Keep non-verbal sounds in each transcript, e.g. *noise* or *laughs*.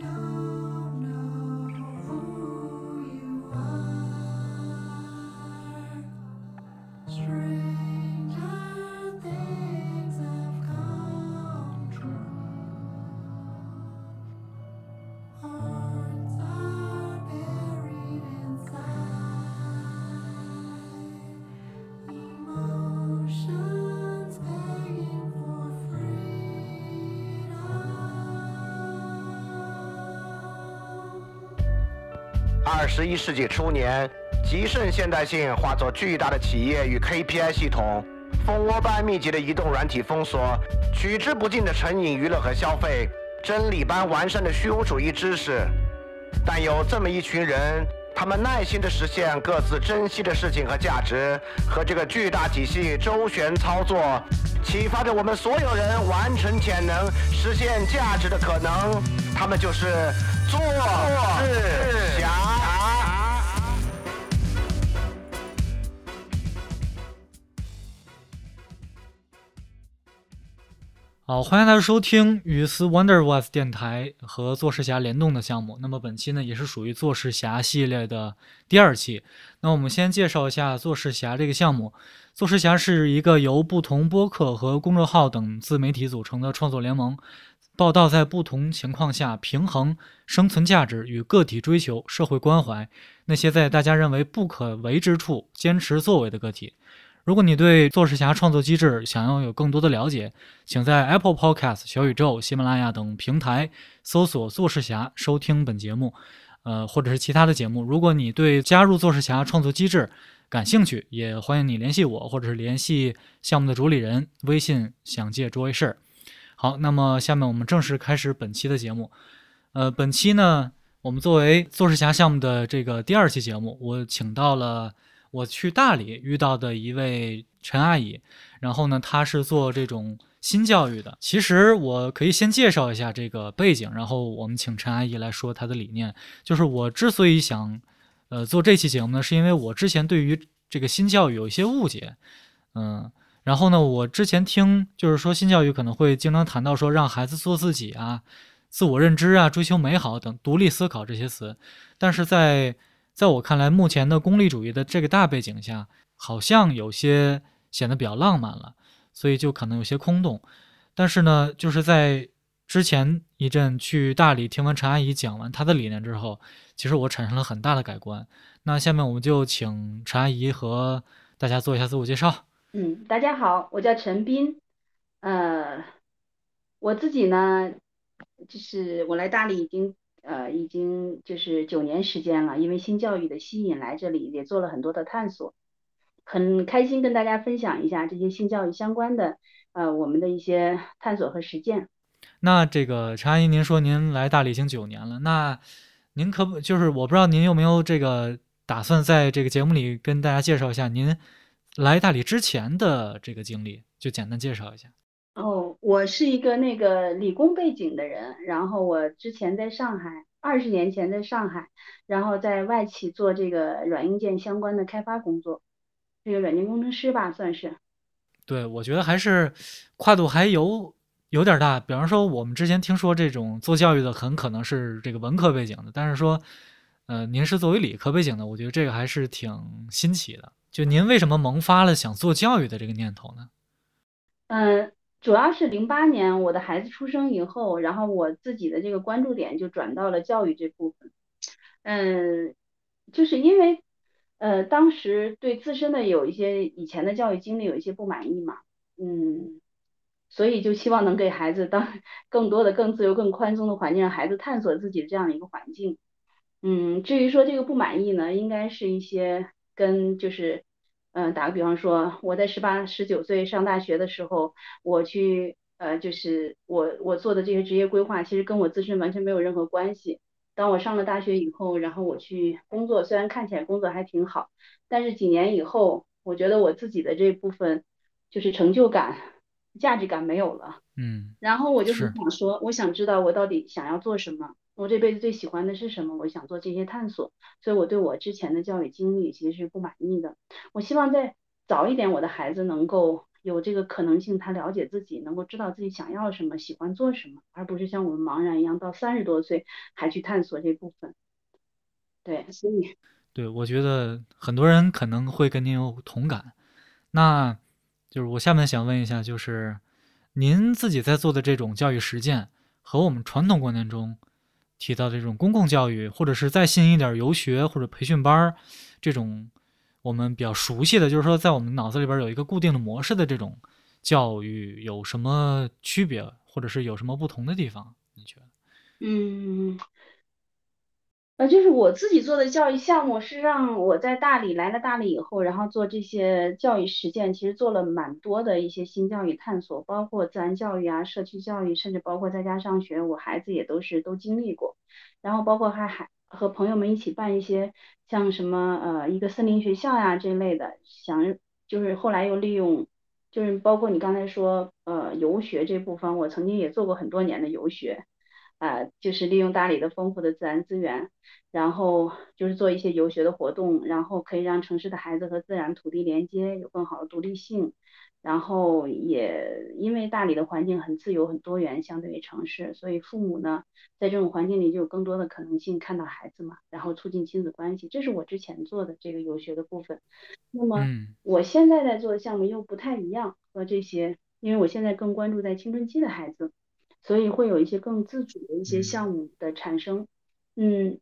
二十一世纪初年，极盛现代性化作巨大的企业与 KPI 系统，蜂窝般密集的移动软体封锁，取之不尽的成瘾娱乐和消费，真理般完善的虚无主义知识。但有这么一群人，他们耐心地实现各自珍惜的事情和价值，和这个巨大体系周旋操作，启发着我们所有人完成潜能、实现价值的可能。他们就是做事好，欢迎大家收听与思 Wonderwas 电台和做事侠联动的项目。那么本期呢，也是属于做事侠系列的第二期。那我们先介绍一下做事侠这个项目。做事侠是一个由不同播客和公众号等自媒体组成的创作联盟，报道在不同情况下平衡生存价值与个体追求社会关怀那些在大家认为不可为之处坚持作为的个体。如果你对做事侠创作机制想要有更多的了解，请在 Apple Podcast、小宇宙、喜马拉雅等平台搜索“做事侠”收听本节目，呃，或者是其他的节目。如果你对加入做事侠创作机制感兴趣，也欢迎你联系我，或者是联系项目的主理人，微信想借 Joy 事儿。好，那么下面我们正式开始本期的节目。呃，本期呢，我们作为做事侠项目的这个第二期节目，我请到了。我去大理遇到的一位陈阿姨，然后呢，她是做这种新教育的。其实我可以先介绍一下这个背景，然后我们请陈阿姨来说她的理念。就是我之所以想，呃，做这期节目呢，是因为我之前对于这个新教育有一些误解，嗯，然后呢，我之前听就是说新教育可能会经常谈到说让孩子做自己啊、自我认知啊、追求美好等独立思考这些词，但是在在我看来，目前的功利主义的这个大背景下，好像有些显得比较浪漫了，所以就可能有些空洞。但是呢，就是在之前一阵去大理听完陈阿姨讲完她的理念之后，其实我产生了很大的改观。那下面我们就请陈阿姨和大家做一下自我介绍。嗯，大家好，我叫陈斌。呃，我自己呢，就是我来大理已经。呃，已经就是九年时间了，因为新教育的吸引来这里，也做了很多的探索，很开心跟大家分享一下这些新教育相关的呃我们的一些探索和实践。那这个陈阿姨，您说您来大理已经九年了，那您可不就是我不知道您有没有这个打算在这个节目里跟大家介绍一下您来大理之前的这个经历，就简单介绍一下。哦，我是一个那个理工背景的人，然后我之前在上海，二十年前在上海，然后在外企做这个软硬件相关的开发工作，这个软件工程师吧，算是。对，我觉得还是跨度还有有点大。比方说，我们之前听说这种做教育的很可能是这个文科背景的，但是说，呃，您是作为理科背景的，我觉得这个还是挺新奇的。就您为什么萌发了想做教育的这个念头呢？嗯。主要是零八年我的孩子出生以后，然后我自己的这个关注点就转到了教育这部分。嗯，就是因为呃当时对自身的有一些以前的教育经历有一些不满意嘛，嗯，所以就希望能给孩子当更多的、更自由、更宽松的环境，让孩子探索自己的这样的一个环境。嗯，至于说这个不满意呢，应该是一些跟就是。嗯，打个比方说，我在十八、十九岁上大学的时候，我去呃，就是我我做的这些职业规划，其实跟我自身完全没有任何关系。当我上了大学以后，然后我去工作，虽然看起来工作还挺好，但是几年以后，我觉得我自己的这部分就是成就感、价值感没有了。嗯。然后我就是想说，我想知道我到底想要做什么。我这辈子最喜欢的是什么？我想做这些探索，所以我对我之前的教育经历其实是不满意的。我希望在早一点，我的孩子能够有这个可能性，他了解自己，能够知道自己想要什么，喜欢做什么，而不是像我们茫然一样，到三十多岁还去探索这部分。对，所以，对我觉得很多人可能会跟您有同感。那就是我下面想问一下，就是您自己在做的这种教育实践，和我们传统观念中提到这种公共教育，或者是再新一点游学或者培训班儿这种。我们比较熟悉的就是说，在我们脑子里边有一个固定的模式的这种教育有什么区别，或者是有什么不同的地方？你觉得？嗯，呃，就是我自己做的教育项目是让我在大理来了大理以后，然后做这些教育实践，其实做了蛮多的一些新教育探索，包括自然教育啊、社区教育，甚至包括在家上学，我孩子也都是都经历过，然后包括还还。和朋友们一起办一些像什么呃一个森林学校呀这类的，想就是后来又利用，就是包括你刚才说呃游学这部分，我曾经也做过很多年的游学，啊就是利用大理的丰富的自然资源，然后就是做一些游学的活动，然后可以让城市的孩子和自然土地连接，有更好的独立性。然后也因为大理的环境很自由很多元，相对于城市，所以父母呢在这种环境里就有更多的可能性看到孩子嘛，然后促进亲子关系。这是我之前做的这个游学的部分。那么我现在在做的项目又不太一样，和这些，因为我现在更关注在青春期的孩子，所以会有一些更自主的一些项目的产生。嗯，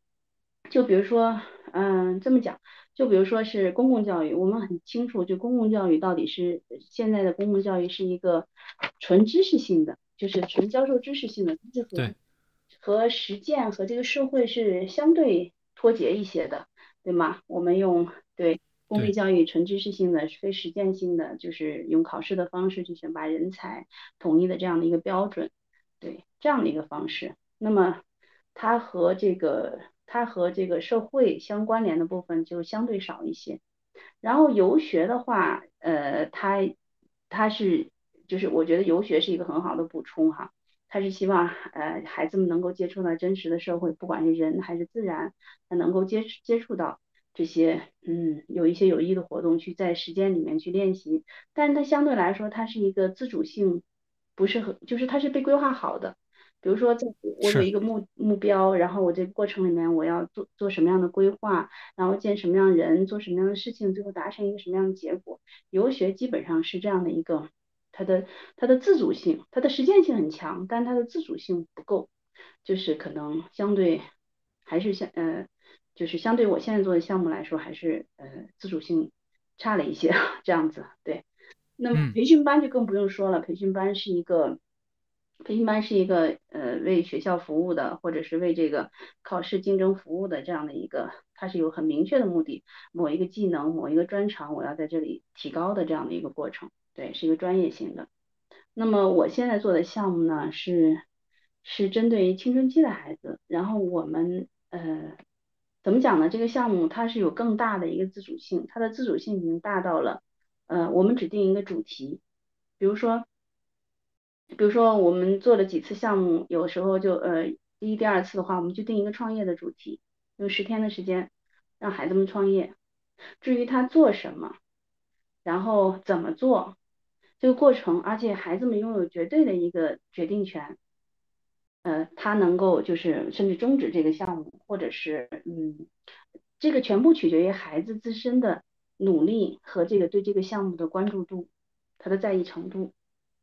就比如说，嗯，这么讲。就比如说是公共教育，我们很清楚，就公共教育到底是现在的公共教育是一个纯知识性的，就是纯教授知识性的，知和和实践和这个社会是相对脱节一些的，对吗？我们用对公立教育纯知识性的、非实践性的，就是用考试的方式去选拔人才，统一的这样的一个标准，对这样的一个方式，那么它和这个。它和这个社会相关联的部分就相对少一些，然后游学的话，呃，它它是就是我觉得游学是一个很好的补充哈，它是希望呃孩子们能够接触到真实的社会，不管是人还是自然，他能够接接触到这些嗯有一些有益的活动去在时间里面去练习，但是它相对来说它是一个自主性不是很就是它是被规划好的。比如说，在我有一个目目标，然后我这个过程里面我要做做什么样的规划，然后见什么样的人，做什么样的事情，最后达成一个什么样的结果。游学基本上是这样的一个，它的它的自主性，它的实践性很强，但它的自主性不够，就是可能相对还是相呃，就是相对我现在做的项目来说，还是呃自主性差了一些 *laughs* 这样子。对，那么培训班就更不用说了，培训班是一个。培训班是一个呃为学校服务的，或者是为这个考试竞争服务的这样的一个，它是有很明确的目的，某一个技能、某一个专长，我要在这里提高的这样的一个过程，对，是一个专业性的。那么我现在做的项目呢，是是针对于青春期的孩子，然后我们呃怎么讲呢？这个项目它是有更大的一个自主性，它的自主性已经大到了呃我们指定一个主题，比如说。比如说，我们做了几次项目，有时候就呃，第一、第二次的话，我们就定一个创业的主题，用十天的时间让孩子们创业。至于他做什么，然后怎么做，这个过程，而且孩子们拥有绝对的一个决定权，呃，他能够就是甚至终止这个项目，或者是嗯，这个全部取决于孩子自身的努力和这个对这个项目的关注度，他的在意程度。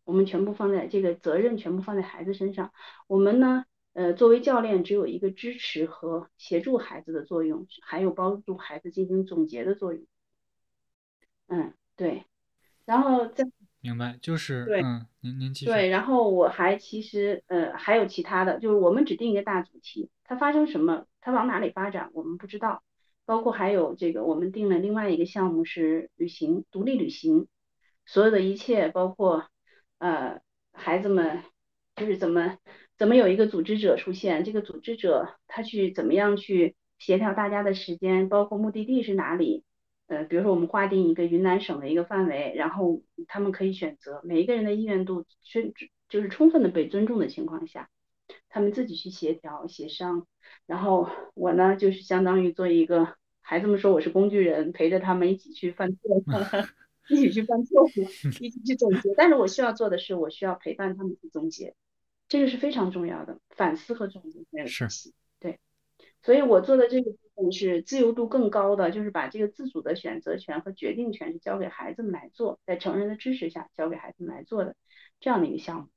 我们全部放在这个责任，全部放在孩子身上。我们呢，呃，作为教练，只有一个支持和协助孩子的作用，还有帮助孩子进行总结的作用。嗯，对。然后再明白，就是对，嗯，您您继续。对，然后我还其实呃还有其他的，就是我们指定一个大主题，它发生什么，它往哪里发展，我们不知道。包括还有这个，我们定了另外一个项目是旅行，独立旅行，所有的一切包括。呃，孩子们就是怎么怎么有一个组织者出现，这个组织者他去怎么样去协调大家的时间，包括目的地是哪里？呃，比如说我们划定一个云南省的一个范围，然后他们可以选择，每一个人的意愿度是就是充分的被尊重的情况下，他们自己去协调协商。然后我呢，就是相当于做一个孩子们说我是工具人，陪着他们一起去犯错。*laughs* 一起去犯错误，*laughs* 一起去总结。但是我需要做的是，我需要陪伴他们去总结，这个是非常重要的，反思和总结没有关系。对，所以我做的这个部分是自由度更高的，就是把这个自主的选择权和决定权是交给孩子们来做，在成人的支持下交给孩子们来做的这样的一个项目。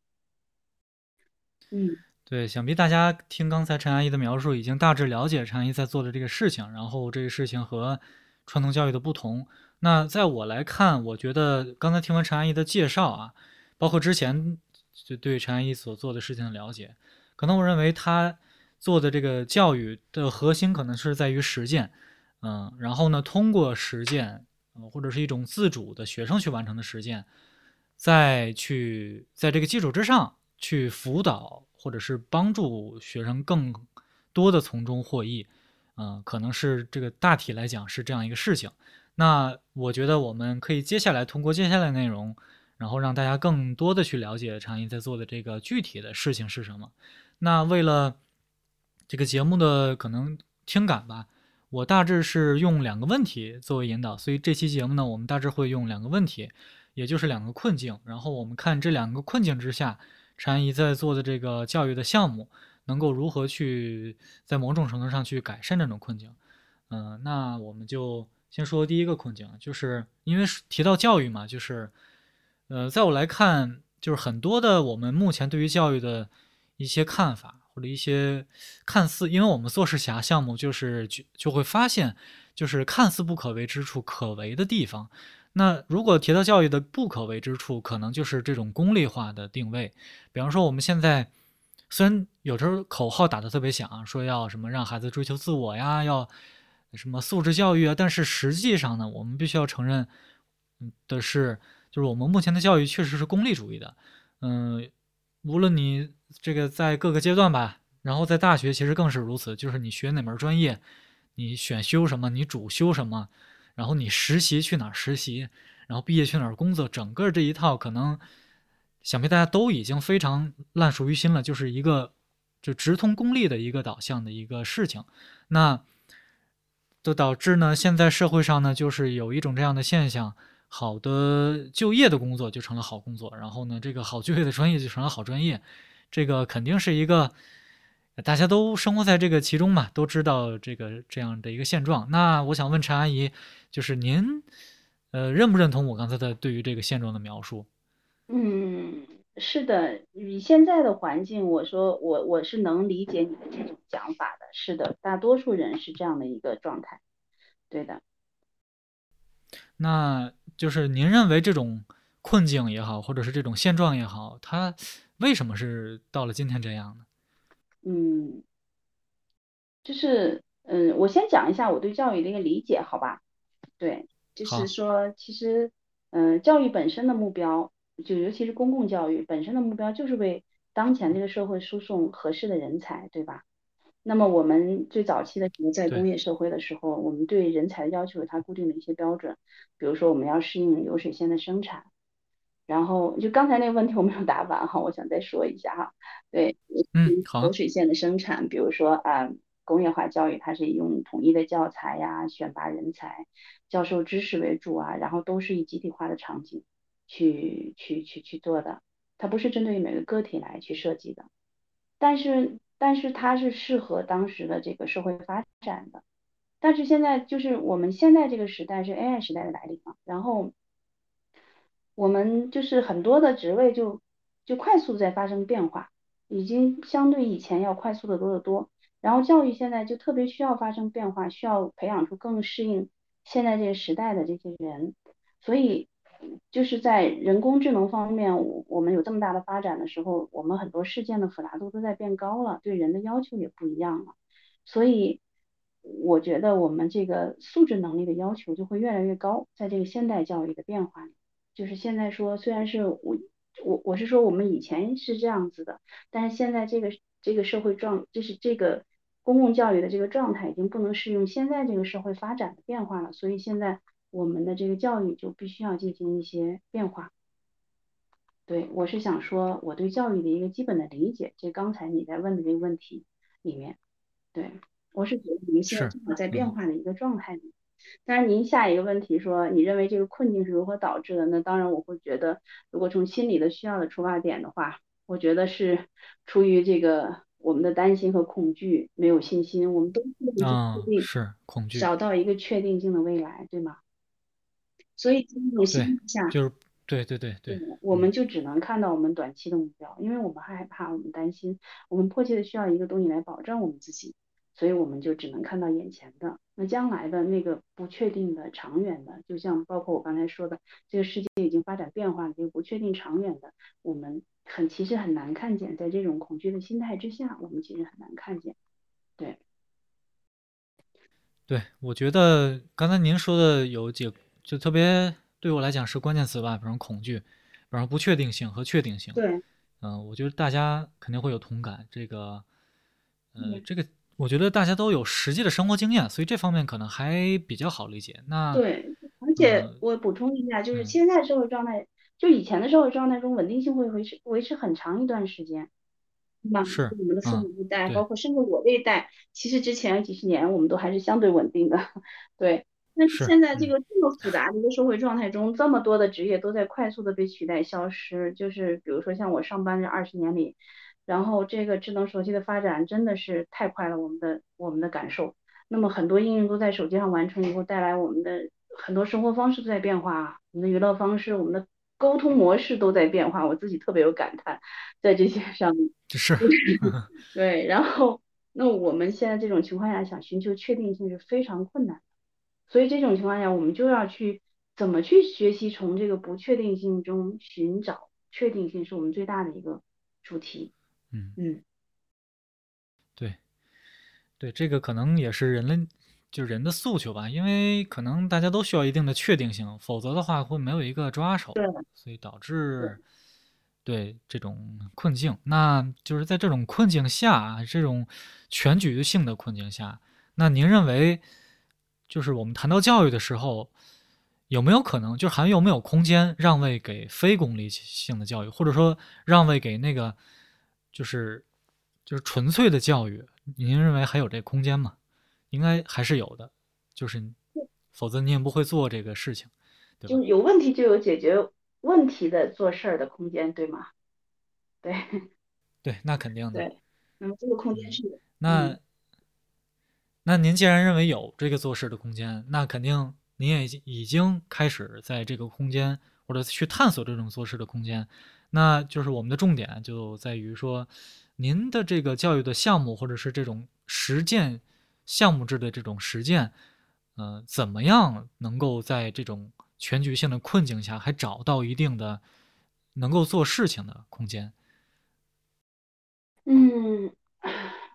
嗯。对，想必大家听刚才陈阿姨的描述，已经大致了解陈阿姨在做的这个事情，然后这个事情和传统教育的不同。那在我来看，我觉得刚才听完陈阿姨的介绍啊，包括之前就对陈阿姨所做的事情的了解，可能我认为她做的这个教育的核心可能是在于实践，嗯，然后呢，通过实践，嗯，或者是一种自主的学生去完成的实践，再去在这个基础之上去辅导。或者是帮助学生更多的从中获益，嗯，可能是这个大体来讲是这样一个事情。那我觉得我们可以接下来通过接下来内容，然后让大家更多的去了解常毅在做的这个具体的事情是什么。那为了这个节目的可能听感吧，我大致是用两个问题作为引导，所以这期节目呢，我们大致会用两个问题，也就是两个困境，然后我们看这两个困境之下。陈怡在做的这个教育的项目，能够如何去在某种程度上去改善这种困境？嗯，那我们就先说第一个困境，就是因为提到教育嘛，就是，呃，在我来看，就是很多的我们目前对于教育的一些看法或者一些看似，因为我们做事侠项目，就是就就会发现，就是看似不可为之处，可为的地方。那如果提到教育的不可为之处，可能就是这种功利化的定位。比方说，我们现在虽然有时候口号打得特别响，说要什么让孩子追求自我呀，要什么素质教育啊，但是实际上呢，我们必须要承认的是，就是我们目前的教育确实是功利主义的。嗯，无论你这个在各个阶段吧，然后在大学其实更是如此，就是你学哪门专业，你选修什么，你主修什么。然后你实习去哪儿实习，然后毕业去哪儿工作，整个这一套可能，想必大家都已经非常烂熟于心了，就是一个就直通功利的一个导向的一个事情，那就导致呢，现在社会上呢，就是有一种这样的现象，好的就业的工作就成了好工作，然后呢，这个好就业的专业就成了好专业，这个肯定是一个。大家都生活在这个其中嘛，都知道这个这样的一个现状。那我想问陈阿姨，就是您，呃，认不认同我刚才的对于这个现状的描述？嗯，是的，以现在的环境，我说我我是能理解你的这种讲法的。是的，大多数人是这样的一个状态。对的。那就是您认为这种困境也好，或者是这种现状也好，它为什么是到了今天这样呢？嗯，就是嗯，我先讲一下我对教育的一个理解，好吧？对，就是说，其实嗯，教育本身的目标，就尤其是公共教育本身的目标，就是为当前这个社会输送合适的人才，对吧？那么我们最早期的时候，在工业社会的时候，我们对人才的要求有它固定的一些标准，比如说我们要适应流水线的生产。然后就刚才那个问题我没有答完哈，我想再说一下哈。对，嗯，好。流水线的生产，比如说啊，工业化教育它是用统一的教材呀，选拔人才，教授知识为主啊，然后都是以集体化的场景去去去去做的，它不是针对于每个个体来去设计的。但是但是它是适合当时的这个社会发展的。但是现在就是我们现在这个时代是 AI 时代的来临嘛，然后。我们就是很多的职位就就快速在发生变化，已经相对以前要快速的多得多。然后教育现在就特别需要发生变化，需要培养出更适应现在这个时代的这些人。所以就是在人工智能方面，我们有这么大的发展的时候，我们很多事件的复杂度都在变高了，对人的要求也不一样了。所以我觉得我们这个素质能力的要求就会越来越高，在这个现代教育的变化里。就是现在说，虽然是我我我是说我们以前是这样子的，但是现在这个这个社会状，就是这个公共教育的这个状态已经不能适用现在这个社会发展的变化了，所以现在我们的这个教育就必须要进行一些变化。对我是想说我对教育的一个基本的理解，就刚才你在问的这个问题里面，对我是觉得我们现在正好在变化的一个状态里，当然，您下一个问题说，你认为这个困境是如何导致的？那当然，我会觉得，如果从心理的需要的出发点的话，我觉得是出于这个我们的担心和恐惧，没有信心，我们都不确定，是恐惧，找到一个确定性的未来，对吗？所以这种心态下，就是对对对对，我们就只能看到我们短期的目标，因为我们害怕，我们担心，我们迫切的需要一个东西来保证我们自己。所以我们就只能看到眼前的，那将来的那个不确定的、长远的，就像包括我刚才说的，这个世界已经发展变化，这个不确定长远的，我们很其实很难看见，在这种恐惧的心态之下，我们其实很难看见。对，对，我觉得刚才您说的有几，就特别对我来讲是关键词吧，比如恐惧，比如不确定性和确定性。对，嗯，我觉得大家肯定会有同感，这个，呃，这个。我觉得大家都有实际的生活经验，所以这方面可能还比较好理解。那对，而且我补充一下，就是现在社会状态，就以前的社会状态中，稳定性会维持维持很长一段时间，对吧？是我们的父母一代，包括甚至我这一代，其实之前几十年我们都还是相对稳定的。*laughs* 对，那现在这个这么复杂的一个社会状态中，这么多的职业都在快速的被取代消失，就是比如说像我上班这二十年里。然后这个智能手机的发展真的是太快了，我们的我们的感受。那么很多应用都在手机上完成以后，带来我们的很多生活方式都在变化，我们的娱乐方式、我们的沟通模式都在变化。我自己特别有感叹，在这些上面。*laughs* 是。*laughs* 对，然后那我们现在这种情况下想寻求确定性是非常困难的，所以这种情况下我们就要去怎么去学习从这个不确定性中寻找确定性，是我们最大的一个主题。嗯嗯，对，对，这个可能也是人类就人的诉求吧，因为可能大家都需要一定的确定性，否则的话会没有一个抓手，所以导致对这种困境。那就是在这种困境下，这种全局性的困境下，那您认为，就是我们谈到教育的时候，有没有可能，就还有没有空间让位给非功利性的教育，或者说让位给那个？就是就是纯粹的教育，您认为还有这空间吗？应该还是有的，就是否则您也不会做这个事情，对就有问题就有解决问题的做事儿的空间，对吗？对 *laughs* 对，那肯定的。对，那么这个空间是那那您既然认为有这个做事的空间，那肯定您也已经开始在这个空间或者去探索这种做事的空间。那就是我们的重点就在于说，您的这个教育的项目或者是这种实践项目制的这种实践，呃，怎么样能够在这种全局性的困境下还找到一定的能够做事情的空间？嗯，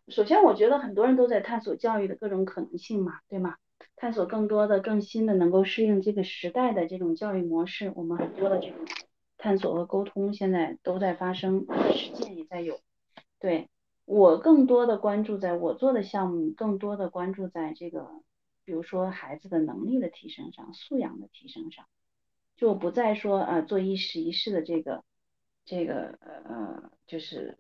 首先我觉得很多人都在探索教育的各种可能性嘛，对吗？探索更多的、更新的能够适应这个时代的这种教育模式，我们很多的这种。探索和沟通现在都在发生，实践也在有。对我更多的关注，在我做的项目，更多的关注在这个，比如说孩子的能力的提升上，素养的提升上，就不再说呃做一时一事的这个这个呃就是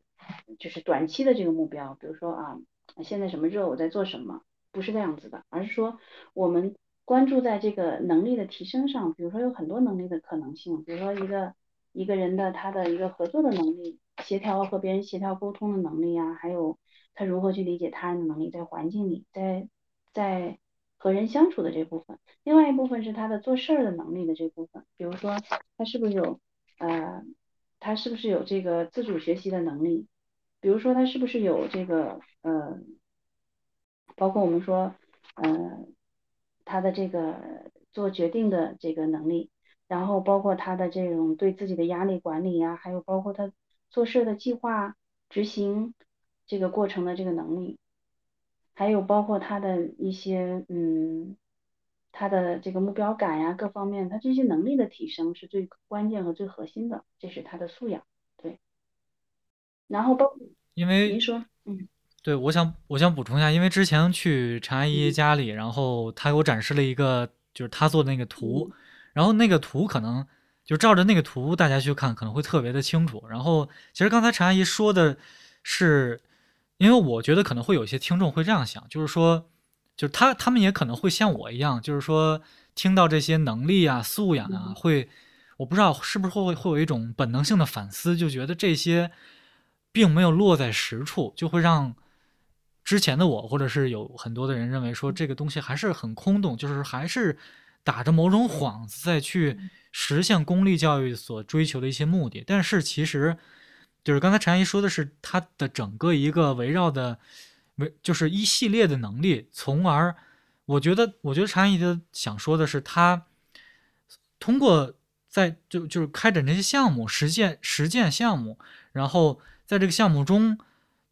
就是短期的这个目标，比如说啊现在什么热我在做什么，不是这样子的，而是说我们关注在这个能力的提升上，比如说有很多能力的可能性，比如说一个。一个人的他的一个合作的能力，协调和别人协调沟通的能力呀，还有他如何去理解他人的能力，在环境里，在在和人相处的这部分。另外一部分是他的做事儿的能力的这部分，比如说他是不是有呃，他是不是有这个自主学习的能力？比如说他是不是有这个呃，包括我们说呃，他的这个做决定的这个能力。然后包括他的这种对自己的压力管理呀，还有包括他做事的计划执行这个过程的这个能力，还有包括他的一些嗯，他的这个目标感呀，各方面他这些能力的提升是最关键和最核心的，这是他的素养。对。然后包，因为您说，嗯，对，我想我想补充一下，因为之前去陈阿姨家里，然后她给我展示了一个就是她做的那个图。然后那个图可能就照着那个图，大家去看可能会特别的清楚。然后其实刚才陈阿姨说的是，因为我觉得可能会有一些听众会这样想，就是说，就是他他们也可能会像我一样，就是说听到这些能力啊、素养啊，会我不知道是不是会会有一种本能性的反思，就觉得这些并没有落在实处，就会让之前的我或者是有很多的人认为说这个东西还是很空洞，就是还是打着某种幌子再去实现公立教育所追求的一些目的，但是其实。就是刚才陈阿姨说的是他的整个一个围绕的，围就是一系列的能力，从而我觉得，我觉得陈阿姨的想说的是，他通过在就就是开展这些项目，实践实践项目，然后在这个项目中，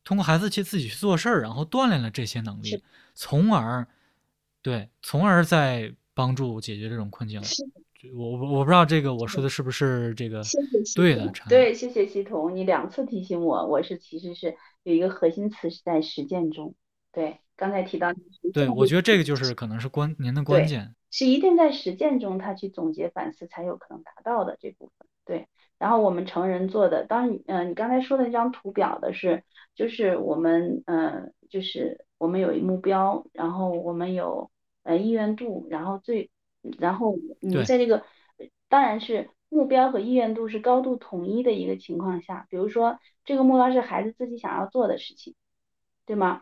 通过孩子去自己去做事儿，然后锻炼了这些能力，从而对，从而在帮助解决这种困境。我我我不知道这个我说的是不是这个对的？对，谢谢系统，你两次提醒我，我是其实是有一个核心词是在实践中。对，刚才提到对，我觉得这个就是可能是关您的关键，是一定在实践中他去总结反思才有可能达到的这部分。对，然后我们成人做的，当你嗯你刚才说的那张图表的是，就是我们嗯就是我们有一目标，然后我们有呃意愿度，然后最。然后你在这个，当然是目标和意愿度是高度统一的一个情况下，比如说这个目标是孩子自己想要做的事情，对吗？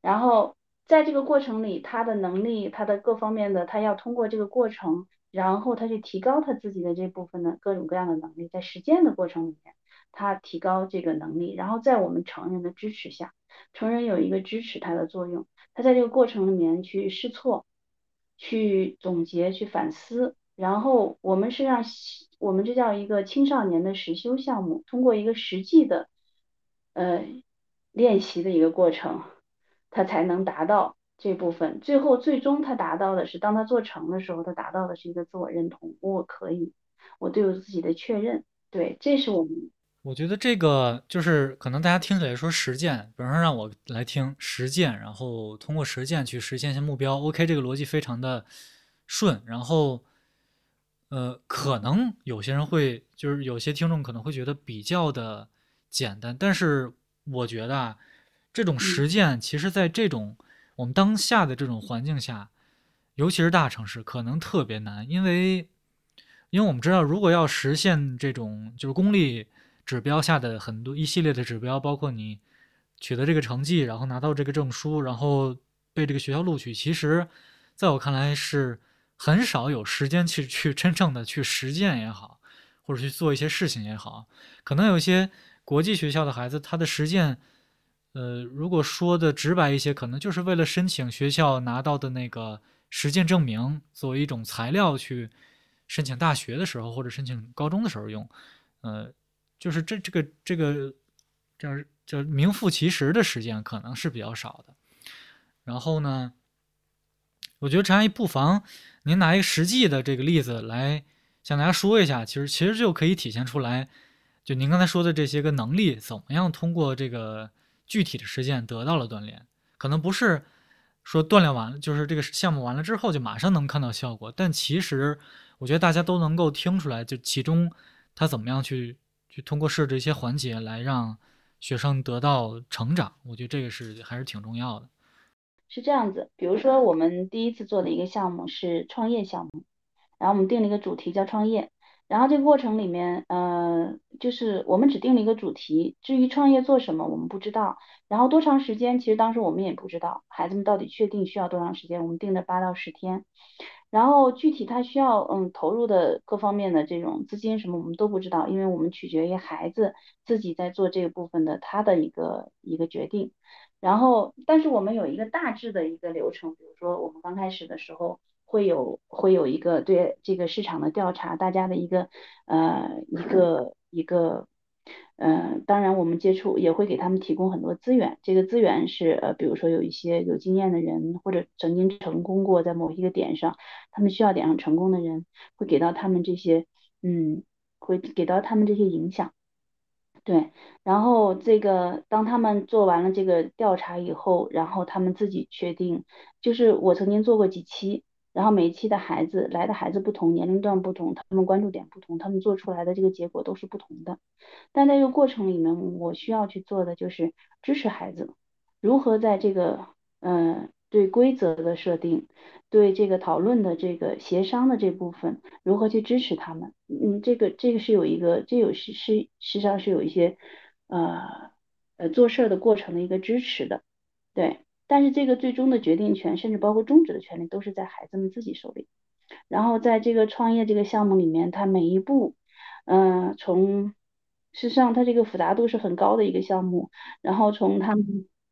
然后在这个过程里，他的能力，他的各方面的，他要通过这个过程，然后他去提高他自己的这部分的各种各样的能力，在实践的过程里面，他提高这个能力，然后在我们成人的支持下，成人有一个支持他的作用，他在这个过程里面去试错。去总结、去反思，然后我们是让我们这叫一个青少年的实修项目，通过一个实际的呃练习的一个过程，他才能达到这部分。最后最终他达到的是，当他做成的时候，他达到的是一个自我认同，我可以，我对我自己的确认。对，这是我们。我觉得这个就是可能大家听起来说实践，比方说让我来听实践，然后通过实践去实现一些目标。OK，这个逻辑非常的顺。然后，呃，可能有些人会，就是有些听众可能会觉得比较的简单，但是我觉得啊，这种实践其实在这种我们当下的这种环境下，尤其是大城市，可能特别难，因为因为我们知道，如果要实现这种就是公立。指标下的很多一系列的指标，包括你取得这个成绩，然后拿到这个证书，然后被这个学校录取。其实，在我看来是很少有时间去去真正的去实践也好，或者去做一些事情也好。可能有些国际学校的孩子，他的实践，呃，如果说的直白一些，可能就是为了申请学校拿到的那个实践证明，作为一种材料去申请大学的时候或者申请高中的时候用，呃。就是这这个这个叫叫名副其实的实践可能是比较少的。然后呢，我觉得陈阿姨不妨您拿一个实际的这个例子来向大家说一下，其实其实就可以体现出来，就您刚才说的这些个能力怎么样通过这个具体的实践得到了锻炼。可能不是说锻炼完了，就是这个项目完了之后就马上能看到效果，但其实我觉得大家都能够听出来，就其中他怎么样去。去通过设置一些环节来让学生得到成长，我觉得这个是还是挺重要的。是这样子，比如说我们第一次做的一个项目是创业项目，然后我们定了一个主题叫创业，然后这个过程里面，呃，就是我们只定了一个主题，至于创业做什么我们不知道，然后多长时间，其实当时我们也不知道，孩子们到底确定需要多长时间，我们定的八到十天。然后具体他需要嗯投入的各方面的这种资金什么我们都不知道，因为我们取决于孩子自己在做这个部分的他的一个一个决定。然后但是我们有一个大致的一个流程，比如说我们刚开始的时候会有会有一个对这个市场的调查，大家的一个呃一个一个。嗯，当然，我们接触也会给他们提供很多资源。这个资源是呃，比如说有一些有经验的人，或者曾经成功过在某一个点上，他们需要点上成功的人，会给到他们这些，嗯，会给到他们这些影响。对，然后这个当他们做完了这个调查以后，然后他们自己确定，就是我曾经做过几期。然后每一期的孩子来的孩子不同，年龄段不同，他们关注点不同，他们做出来的这个结果都是不同的。但在这个过程里面，我需要去做的就是支持孩子如何在这个嗯对规则的设定，对这个讨论的这个协商的这部分，如何去支持他们？嗯，这个这个是有一个，这有是是实际上是有一些呃呃做事儿的过程的一个支持的，对。但是这个最终的决定权，甚至包括终止的权利，都是在孩子们自己手里。然后在这个创业这个项目里面，它每一步，嗯，从事实上它这个复杂度是很高的一个项目。然后从他们，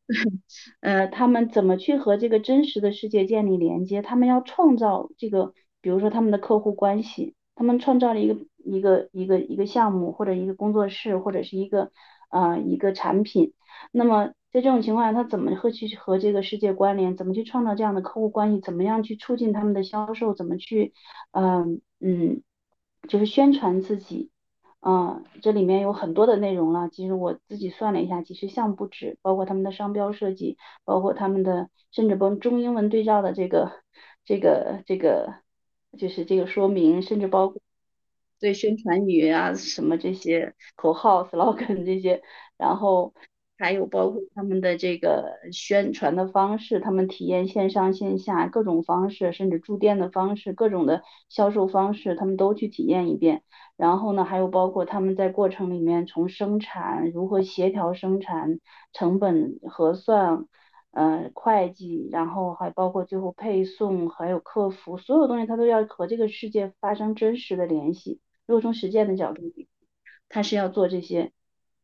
*laughs* 呃，他们怎么去和这个真实的世界建立连接？他们要创造这个，比如说他们的客户关系，他们创造了一个一个一个一个项目，或者一个工作室，或者是一个啊一个产品。那么在这种情况下，他怎么会去和这个世界关联？怎么去创造这样的客户关系？怎么样去促进他们的销售？怎么去，嗯嗯，就是宣传自己，嗯，这里面有很多的内容了。其实我自己算了一下，几十项不止，包括他们的商标设计，包括他们的甚至包中英文对照的这个这个这个，就是这个说明，甚至包括对宣传语啊什么这些口号 *laughs* slogan 这些，然后。还有包括他们的这个宣传的方式，他们体验线上线下各种方式，甚至驻店的方式，各种的销售方式，他们都去体验一遍。然后呢，还有包括他们在过程里面从生产如何协调生产、成本核算、呃会计，然后还包括最后配送，还有客服，所有东西他都要和这个世界发生真实的联系。如果从实践的角度，他是要做这些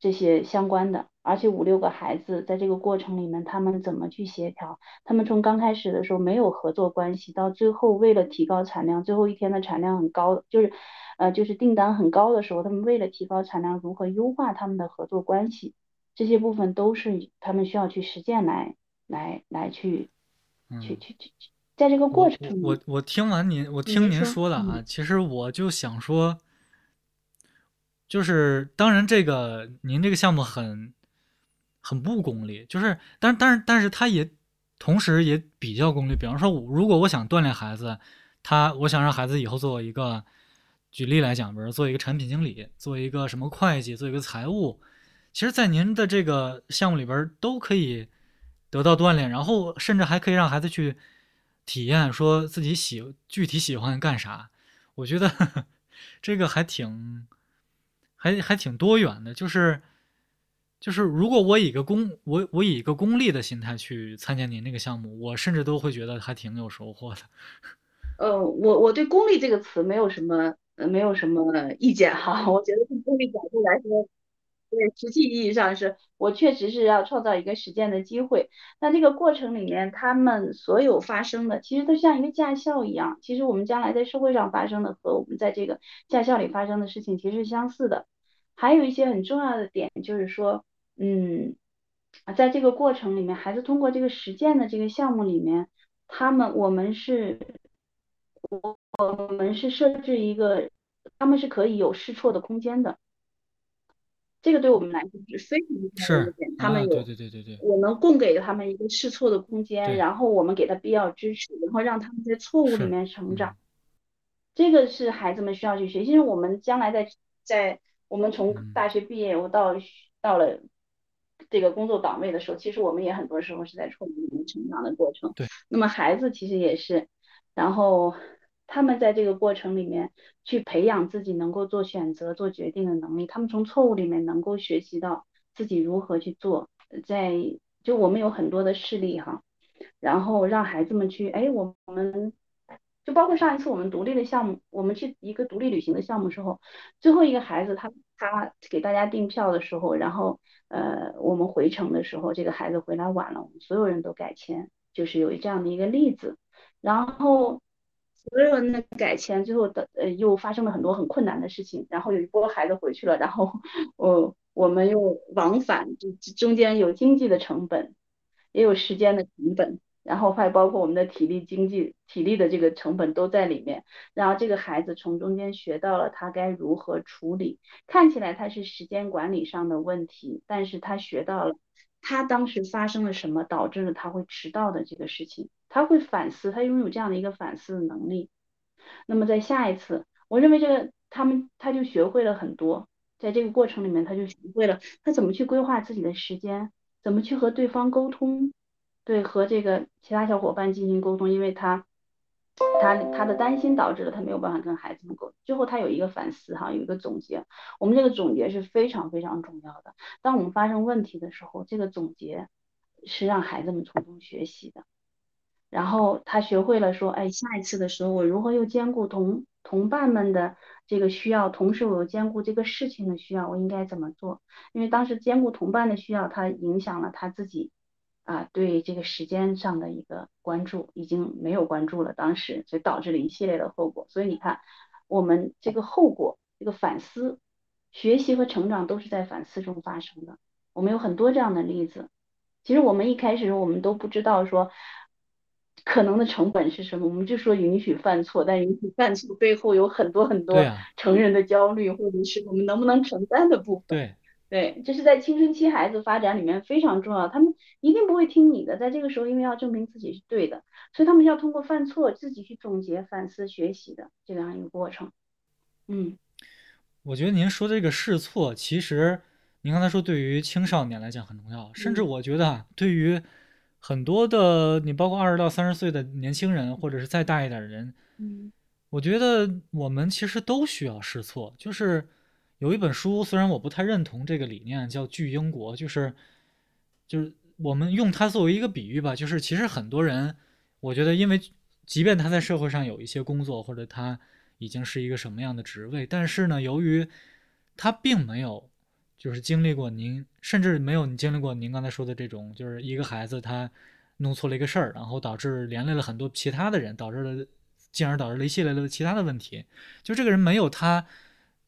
这些相关的。而且五六个孩子在这个过程里面，他们怎么去协调？他们从刚开始的时候没有合作关系，到最后为了提高产量，最后一天的产量很高，就是呃就是订单很高的时候，他们为了提高产量，如何优化他们的合作关系？这些部分都是他们需要去实践来来来去去去去去，在这个过程，我我听完您，我听您说的啊，其实我就想说，就是当然这个您这个项目很。很不功利，就是，但但是但是他也同时也比较功利。比方说，如果我想锻炼孩子，他我想让孩子以后做一个，举例来讲，比如做一个产品经理，做一个什么会计，做一个财务，其实，在您的这个项目里边都可以得到锻炼，然后甚至还可以让孩子去体验，说自己喜具体喜欢干啥。我觉得 *laughs* 这个还挺还还挺多元的，就是。就是如果我以一个功我我以一个功利的心态去参加您那个项目，我甚至都会觉得还挺有收获的。*laughs* 呃，我我对功利这个词没有什么没有什么意见哈，*laughs* 我觉得从功利角度来说，对实际意义上是我确实是要创造一个实践的机会。那这个过程里面，他们所有发生的，其实都像一个驾校一样。其实我们将来在社会上发生的和我们在这个驾校里发生的事情其实是相似的。还有一些很重要的点就是说。嗯，啊，在这个过程里面，孩子通过这个实践的这个项目里面，他们我们是，我我们是设置一个，他们是可以有试错的空间的。这个对我们来说是非常重要的点，他们有，对对对对对，我们供给了他们一个试错的空间，然后我们给他必要支持，然后让他们在错误里面成长。这个是孩子们需要去学习，因为我们将来在在我们从大学毕业，我到到了。这个工作岗位的时候，其实我们也很多时候是在错误里面成长的过程。对。那么孩子其实也是，然后他们在这个过程里面去培养自己能够做选择、做决定的能力。他们从错误里面能够学习到自己如何去做。在就我们有很多的事例哈，然后让孩子们去，哎，我们就包括上一次我们独立的项目，我们去一个独立旅行的项目时候，最后一个孩子他他给大家订票的时候，然后。呃，我们回程的时候，这个孩子回来晚了，我们所有人都改签，就是有这样的一个例子。然后所有人的改签，最后的呃又发生了很多很困难的事情。然后有一波孩子回去了，然后我我们又往返，就中间有经济的成本，也有时间的成本。然后还包括我们的体力、经济、体力的这个成本都在里面。然后这个孩子从中间学到了他该如何处理。看起来他是时间管理上的问题，但是他学到了他当时发生了什么导致了他会迟到的这个事情。他会反思，他拥有这样的一个反思的能力。那么在下一次，我认为这个他们他就学会了很多，在这个过程里面他就学会了他怎么去规划自己的时间，怎么去和对方沟通。对，和这个其他小伙伴进行沟通，因为他他他的担心导致了他没有办法跟孩子们沟。最后他有一个反思哈，有一个总结。我们这个总结是非常非常重要的。当我们发生问题的时候，这个总结是让孩子们从中学习的。然后他学会了说，哎，下一次的时候我如何又兼顾同同伴们的这个需要，同时我又兼顾这个事情的需要，我应该怎么做？因为当时兼顾同伴的需要，他影响了他自己。啊，对这个时间上的一个关注已经没有关注了，当时所以导致了一系列的后果。所以你看，我们这个后果，这个反思、学习和成长都是在反思中发生的。我们有很多这样的例子。其实我们一开始我们都不知道说可能的成本是什么，我们就说允许犯错，但允许犯错背后有很多很多成人的焦虑，或者是我们能不能承担的部分。对。对，这是在青春期孩子发展里面非常重要，他们一定不会听你的，在这个时候，因为要证明自己是对的，所以他们要通过犯错自己去总结、反思、学习的这样一个过程。嗯，我觉得您说的这个试错，其实您刚才说对于青少年来讲很重要，甚至我觉得对于很多的你，包括二十到三十岁的年轻人，或者是再大一点的人，嗯，我觉得我们其实都需要试错，就是。有一本书，虽然我不太认同这个理念，叫《巨婴国》，就是，就是我们用它作为一个比喻吧，就是其实很多人，我觉得，因为即便他在社会上有一些工作，或者他已经是一个什么样的职位，但是呢，由于他并没有，就是经历过您，甚至没有你经历过您刚才说的这种，就是一个孩子他弄错了一个事儿，然后导致连累了很多其他的人，导致了，进而导致了一系列的其他的问题，就这个人没有他。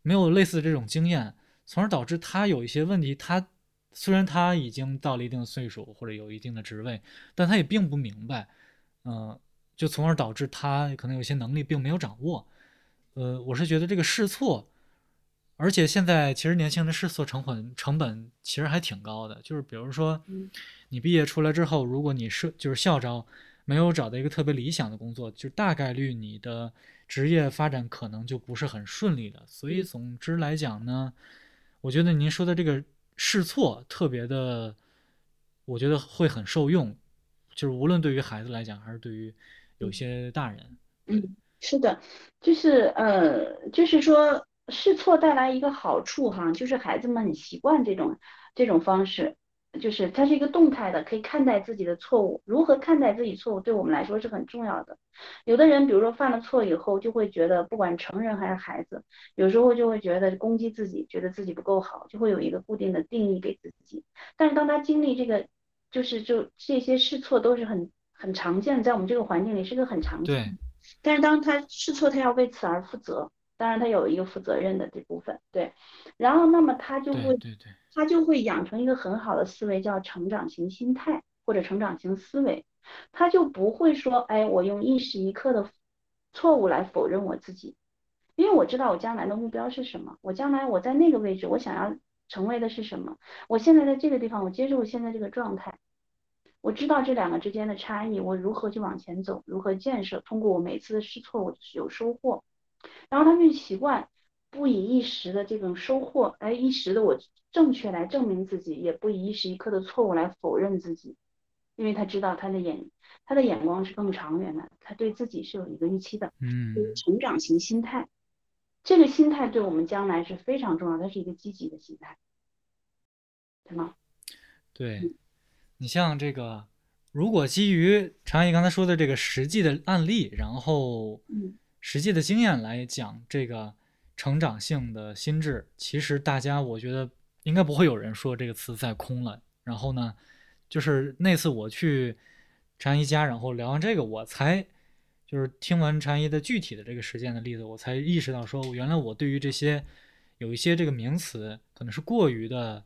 没有类似的这种经验，从而导致他有一些问题。他虽然他已经到了一定的岁数或者有一定的职位，但他也并不明白，嗯，就从而导致他可能有些能力并没有掌握。呃，我是觉得这个试错，而且现在其实年轻人的试错成本成本其实还挺高的。就是比如说，你毕业出来之后，如果你是就是校招没有找到一个特别理想的工作，就大概率你的。职业发展可能就不是很顺利的，所以总之来讲呢，我觉得您说的这个试错特别的，我觉得会很受用，就是无论对于孩子来讲，还是对于有些大人。嗯，是的，就是呃，就是说试错带来一个好处哈，就是孩子们很习惯这种这种方式。就是它是一个动态的，可以看待自己的错误。如何看待自己错误，对我们来说是很重要的。有的人，比如说犯了错以后，就会觉得，不管成人还是孩子，有时候就会觉得攻击自己，觉得自己不够好，就会有一个固定的定义给自己。但是当他经历这个，就是就这些试错都是很很常见的，在我们这个环境里是个很常见。但是当他试错，他要为此而负责。当然，他有一个负责任的这部分，对。然后，那么他就会，他就会养成一个很好的思维，叫成长型心态或者成长型思维。他就不会说，哎，我用一时一刻的错误来否认我自己，因为我知道我将来的目标是什么，我将来我在那个位置，我想要成为的是什么。我现在在这个地方，我接受现在这个状态，我知道这两个之间的差异，我如何去往前走，如何建设，通过我每次的试错，我有收获。然后他就习惯不以一时的这种收获，哎，一时的我正确来证明自己，也不以一时一刻的错误来否认自己，因为他知道他的眼他的眼光是更长远的，他对自己是有一个预期的，嗯，成长型心态，这个心态对我们将来是非常重要，它是一个积极的心态，对吗？对，你像这个，如果基于常毅刚才说的这个实际的案例，然后，嗯。实际的经验来讲，这个成长性的心智，其实大家我觉得应该不会有人说这个词再空了。然后呢，就是那次我去禅一家，然后聊完这个，我才就是听完禅一的具体的这个实践的例子，我才意识到说，原来我对于这些有一些这个名词可能是过于的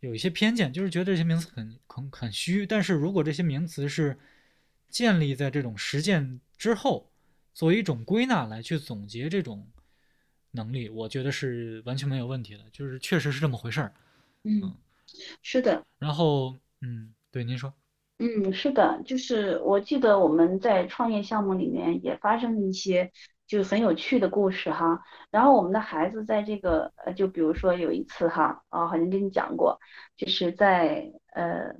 有一些偏见，就是觉得这些名词很很很虚。但是如果这些名词是建立在这种实践之后，作为一种归纳来去总结这种能力，我觉得是完全没有问题的，就是确实是这么回事儿。嗯，是的。然后，嗯，对，您说。嗯，是的，就是我记得我们在创业项目里面也发生一些就很有趣的故事哈。然后我们的孩子在这个呃，就比如说有一次哈，啊，好像跟你讲过，就是在呃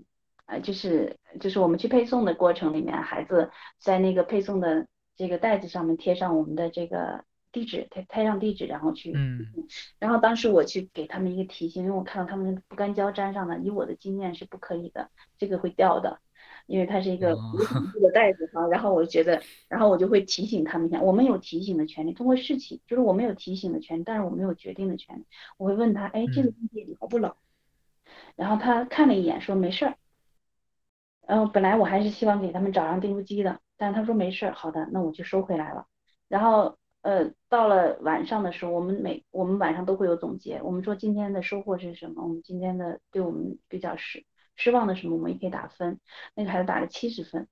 呃，就是就是我们去配送的过程里面，孩子在那个配送的这个袋子上面贴上我们的这个地址，贴贴上地址，然后去，嗯，然后当时我去给他们一个提醒，因为我看到他们不干胶粘上了，以我的经验是不可以的，这个会掉的。因为它是一个无痕的袋子哈，然后我觉得，然后我就会提醒他们一下，我们有提醒的权利，通过事情，就是我们有提醒的权利，但是我们有决定的权利。我会问他，哎，这个东西老不老？然后他看了一眼，说没事儿。然后本来我还是希望给他们找上订书机的，但是他说没事儿，好的，那我就收回来了。然后呃，到了晚上的时候，我们每我们晚上都会有总结，我们说今天的收获是什么？我们今天的对我们比较失。失望的什么，我们也可以打分。那个孩子打了七十分，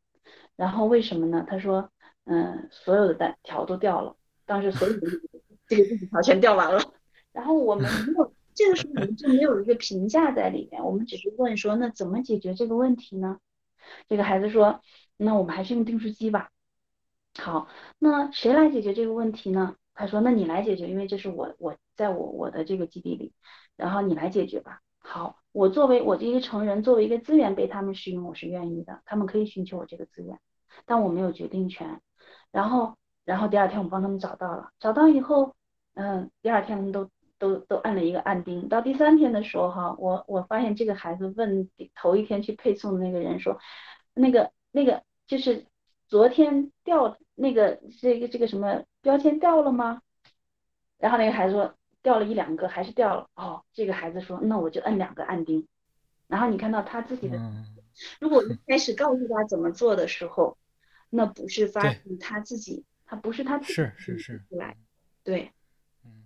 然后为什么呢？他说，嗯，所有的单条都掉了，当时所有的 *laughs* 这个字条全掉完了。然后我们没有，这个时候我们就没有一个评价在里面，我们只是问说，那怎么解决这个问题呢？这个孩子说，那我们还是用订书机吧。好，那谁来解决这个问题呢？他说，那你来解决，因为这是我我在我我的这个基地里，然后你来解决吧。好，我作为我这一个成人，作为一个资源被他们使用，我是愿意的。他们可以寻求我这个资源，但我没有决定权。然后，然后第二天我帮他们找到了，找到以后，嗯，第二天他们都都都按了一个按钉。到第三天的时候，哈，我我发现这个孩子问头一天去配送的那个人说，那个那个就是昨天掉那个这个这个什么标签掉了吗？然后那个孩子说。掉了一两个，还是掉了哦。这个孩子说：“那我就摁两个按钉。”然后你看到他自己的，如果一 *laughs* 开始告诉他怎么做的时候，那不是发自他自己，他不是他自己是是是出来，对，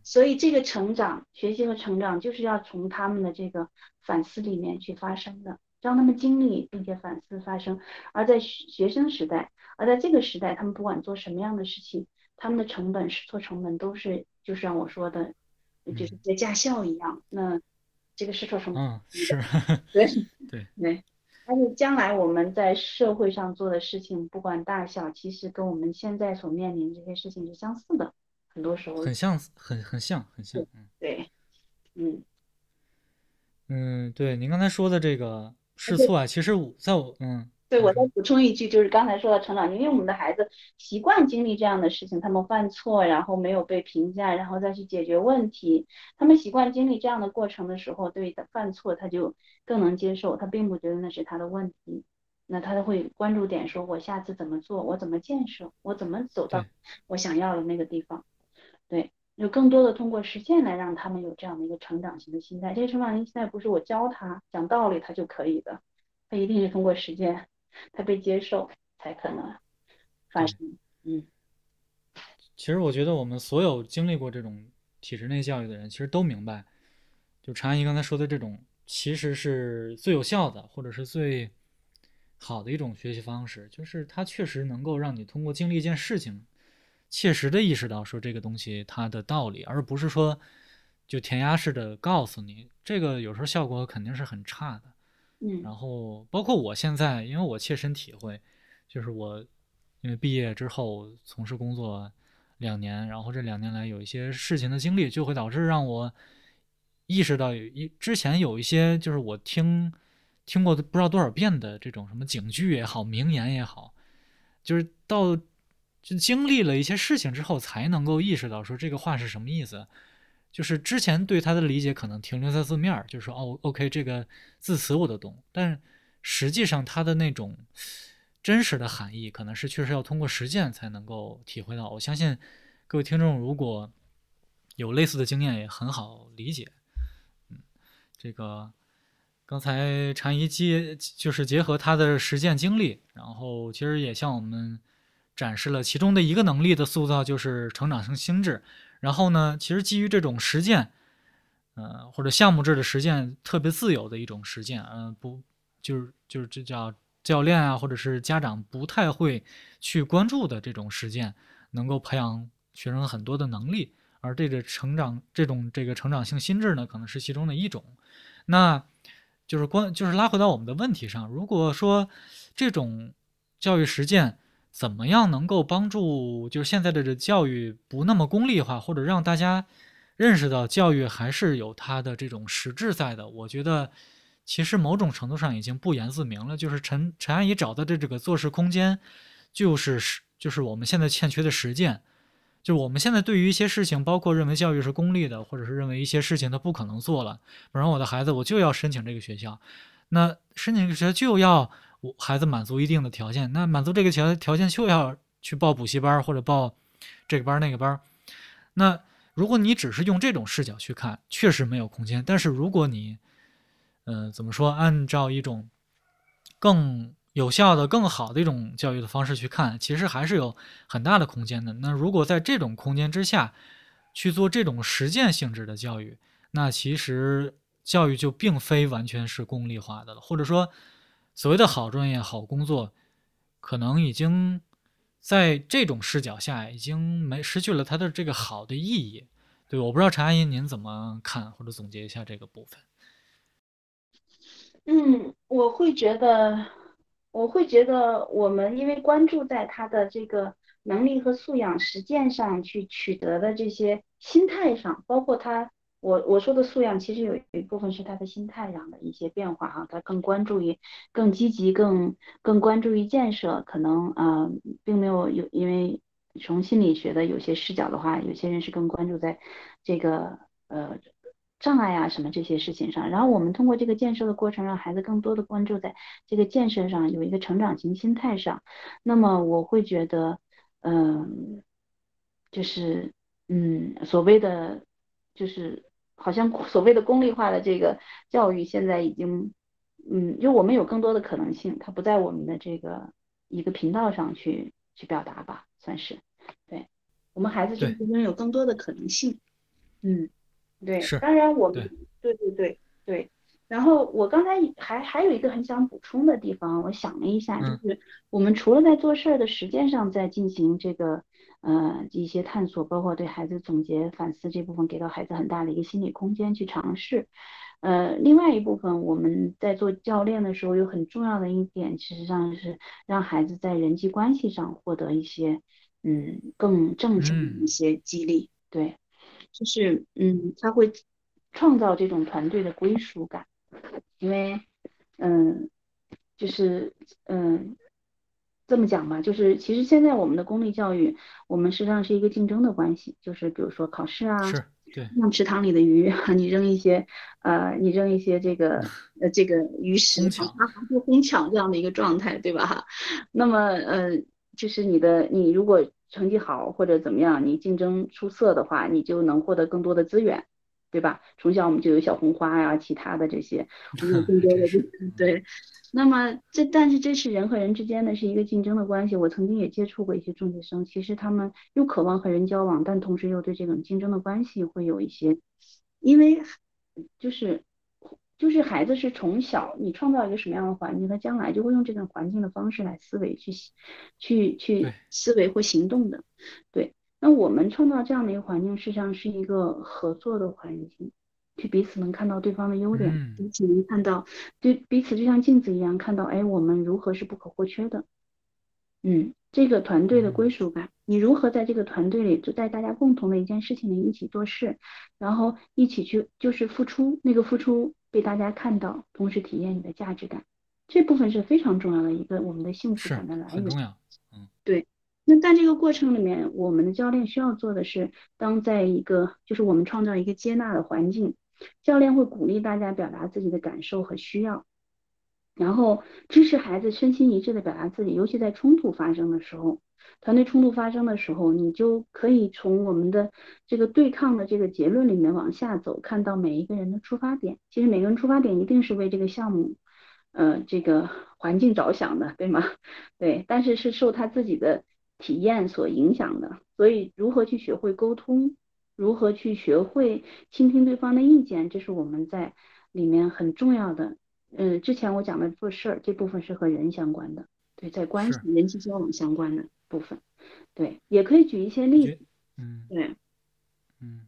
所以这个成长、学习和成长就是要从他们的这个反思里面去发生的，让他们经历并且反思发生。而在学生时代，而在这个时代，他们不管做什么样的事情，他们的成本、试错成本都是，就是像我说的。就是在驾校一样，那这个是错成本？嗯，是，对 *laughs* 对对。而且将来我们在社会上做的事情，不管大小，其实跟我们现在所面临这些事情是相似的，很多时候很像，很很像，很像。嗯，对，嗯嗯，对，您刚才说的这个试错啊，其实我在我嗯。对，我再补充一句，就是刚才说到成长，因为我们的孩子习惯经历这样的事情，他们犯错，然后没有被评价，然后再去解决问题，他们习惯经历这样的过程的时候，对的犯错他就更能接受，他并不觉得那是他的问题，那他会关注点说，我下次怎么做，我怎么建设，我怎么走到我想要的那个地方，对，有更多的通过实践来让他们有这样的一个成长型的心态，这些成长型心态不是我教他讲道理他就可以的，他一定是通过实践。他被接受才可能发生。嗯，其实我觉得我们所有经历过这种体制内教育的人，其实都明白，就常阿姨刚才说的这种，其实是最有效的，或者是最好的一种学习方式，就是它确实能够让你通过经历一件事情，切实的意识到说这个东西它的道理，而不是说就填鸭式的告诉你，这个有时候效果肯定是很差的。嗯，然后包括我现在，因为我切身体会，就是我因为毕业之后从事工作两年，然后这两年来有一些事情的经历，就会导致让我意识到，一之前有一些就是我听听过不知道多少遍的这种什么警句也好，名言也好，就是到就经历了一些事情之后，才能够意识到说这个话是什么意思。就是之前对它的理解可能停留在字面，就是说哦，OK，这个字词我都懂，但实际上它的那种真实的含义，可能是确实要通过实践才能够体会到。我相信各位听众如果有类似的经验，也很好理解。嗯，这个刚才禅一结就是结合他的实践经历，然后其实也向我们展示了其中的一个能力的塑造，就是成长性心智。然后呢，其实基于这种实践，呃，或者项目制的实践，特别自由的一种实践，嗯，不，就是就是这叫教练啊，或者是家长不太会去关注的这种实践，能够培养学生很多的能力，而这个成长这种这个成长性心智呢，可能是其中的一种。那就是关，就是拉回到我们的问题上，如果说这种教育实践。怎么样能够帮助就是现在的这教育不那么功利化，或者让大家认识到教育还是有它的这种实质在的？我觉得，其实某种程度上已经不言自明了。就是陈陈阿姨找到的这个做事空间，就是实就是我们现在欠缺的实践。就是我们现在对于一些事情，包括认为教育是功利的，或者是认为一些事情它不可能做了，比方我的孩子我就要申请这个学校，那申请这个学校就要孩子满足一定的条件，那满足这个条条件就要去报补习班或者报这个班那个班。那如果你只是用这种视角去看，确实没有空间。但是如果你，呃，怎么说，按照一种更有效的、更好的一种教育的方式去看，其实还是有很大的空间的。那如果在这种空间之下去做这种实践性质的教育，那其实教育就并非完全是功利化的了，或者说所谓的好专业、好工作，可能已经在这种视角下已经没失去了它的这个好的意义。对，我不知道陈阿姨您怎么看，或者总结一下这个部分。嗯，我会觉得。我会觉得，我们因为关注在他的这个能力和素养实践上去取得的这些心态上，包括他，我我说的素养，其实有一部分是他的心态上的一些变化哈，他更关注于更积极，更更关注于建设，可能啊，并没有有，因为从心理学的有些视角的话，有些人是更关注在这个呃。障碍啊，什么这些事情上，然后我们通过这个建设的过程，让孩子更多的关注在这个建设上，有一个成长型心态上。那么我会觉得，嗯，就是，嗯，所谓的，就是好像所谓的功利化的这个教育，现在已经，嗯，就我们有更多的可能性，它不在我们的这个一个频道上去去表达吧，算是，对我们孩子就拥有更多的可能性，嗯。对，当然我们对对对对。然后我刚才还还有一个很想补充的地方，我想了一下，就是我们除了在做事儿的实践上在进行这个呃一些探索，包括对孩子总结反思这部分，给到孩子很大的一个心理空间去尝试。呃，另外一部分我们在做教练的时候，有很重要的一点，其实际上是让孩子在人际关系上获得一些嗯更正向的一些激励，对。就是，嗯，他会创造这种团队的归属感，因为，嗯，就是，嗯，这么讲吧，就是其实现在我们的公立教育，我们实际上是一个竞争的关系，就是比如说考试啊，是，对，像池塘里的鱼，*laughs* 你扔一些，呃，你扔一些这个，*laughs* 呃，这个鱼食，它就哄抢这样的一个状态，对吧？哈，*laughs* 那么，呃，就是你的，你如果。成绩好或者怎么样，你竞争出色的话，你就能获得更多的资源，对吧？从小我们就有小红花呀，其他的这些，我们有更 *laughs* 多的对。那么这但是这是人和人之间的是一个竞争的关系。我曾经也接触过一些中学生，其实他们又渴望和人交往，但同时又对这种竞争的关系会有一些，因为就是。就是孩子是从小你创造一个什么样的环境，他将来就会用这种环境的方式来思维去去去思维或行动的。对，那我们创造这样的一个环境，实际上是一个合作的环境，去彼此能看到对方的优点，彼此能看到，对彼此就像镜子一样看到，哎，我们如何是不可或缺的。嗯，这个团队的归属感，你如何在这个团队里，就在大家共同的一件事情里一起做事，然后一起去就是付出，那个付出。被大家看到，同时体验你的价值感，这部分是非常重要的一个我们的幸福感的来源。很重要。嗯，对。那在这个过程里面，我们的教练需要做的是，当在一个就是我们创造一个接纳的环境，教练会鼓励大家表达自己的感受和需要，然后支持孩子身心一致的表达自己，尤其在冲突发生的时候。团队冲突发生的时候，你就可以从我们的这个对抗的这个结论里面往下走，看到每一个人的出发点。其实每个人出发点一定是为这个项目，呃，这个环境着想的，对吗？*laughs* 对，但是是受他自己的体验所影响的。所以，如何去学会沟通，如何去学会倾听对方的意见，这是我们在里面很重要的。嗯，之前我讲的做事儿这部分是和人相关的，对，在关系、人际交往相关的。部分，对，也可以举一些例子，嗯，对，嗯，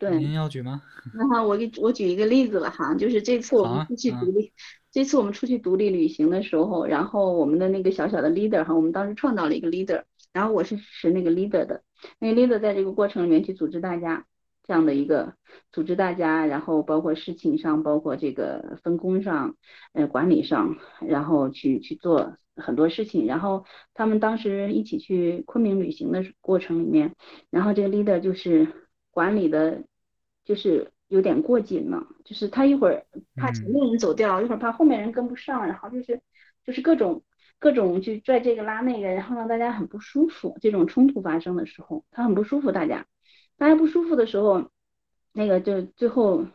对，您要举吗？*laughs* 那我给我举一个例子吧，哈，就是这次我们出去独立，这次我们出去独立旅行的时候，然后我们的那个小小的 leader 哈，我们当时创造了一个 leader，然后我是是那个 leader 的，那个 leader 在这个过程里面去组织大家。这样的一个组织大家，然后包括事情上，包括这个分工上，呃，管理上，然后去去做很多事情。然后他们当时一起去昆明旅行的过程里面，然后这个 leader 就是管理的，就是有点过紧了，就是他一会儿怕前面人走掉，一会儿怕后面人跟不上，然后就是就是各种各种去拽这个拉那个，然后让大家很不舒服。这种冲突发生的时候，他很不舒服，大家。大家不舒服的时候，那个就最后，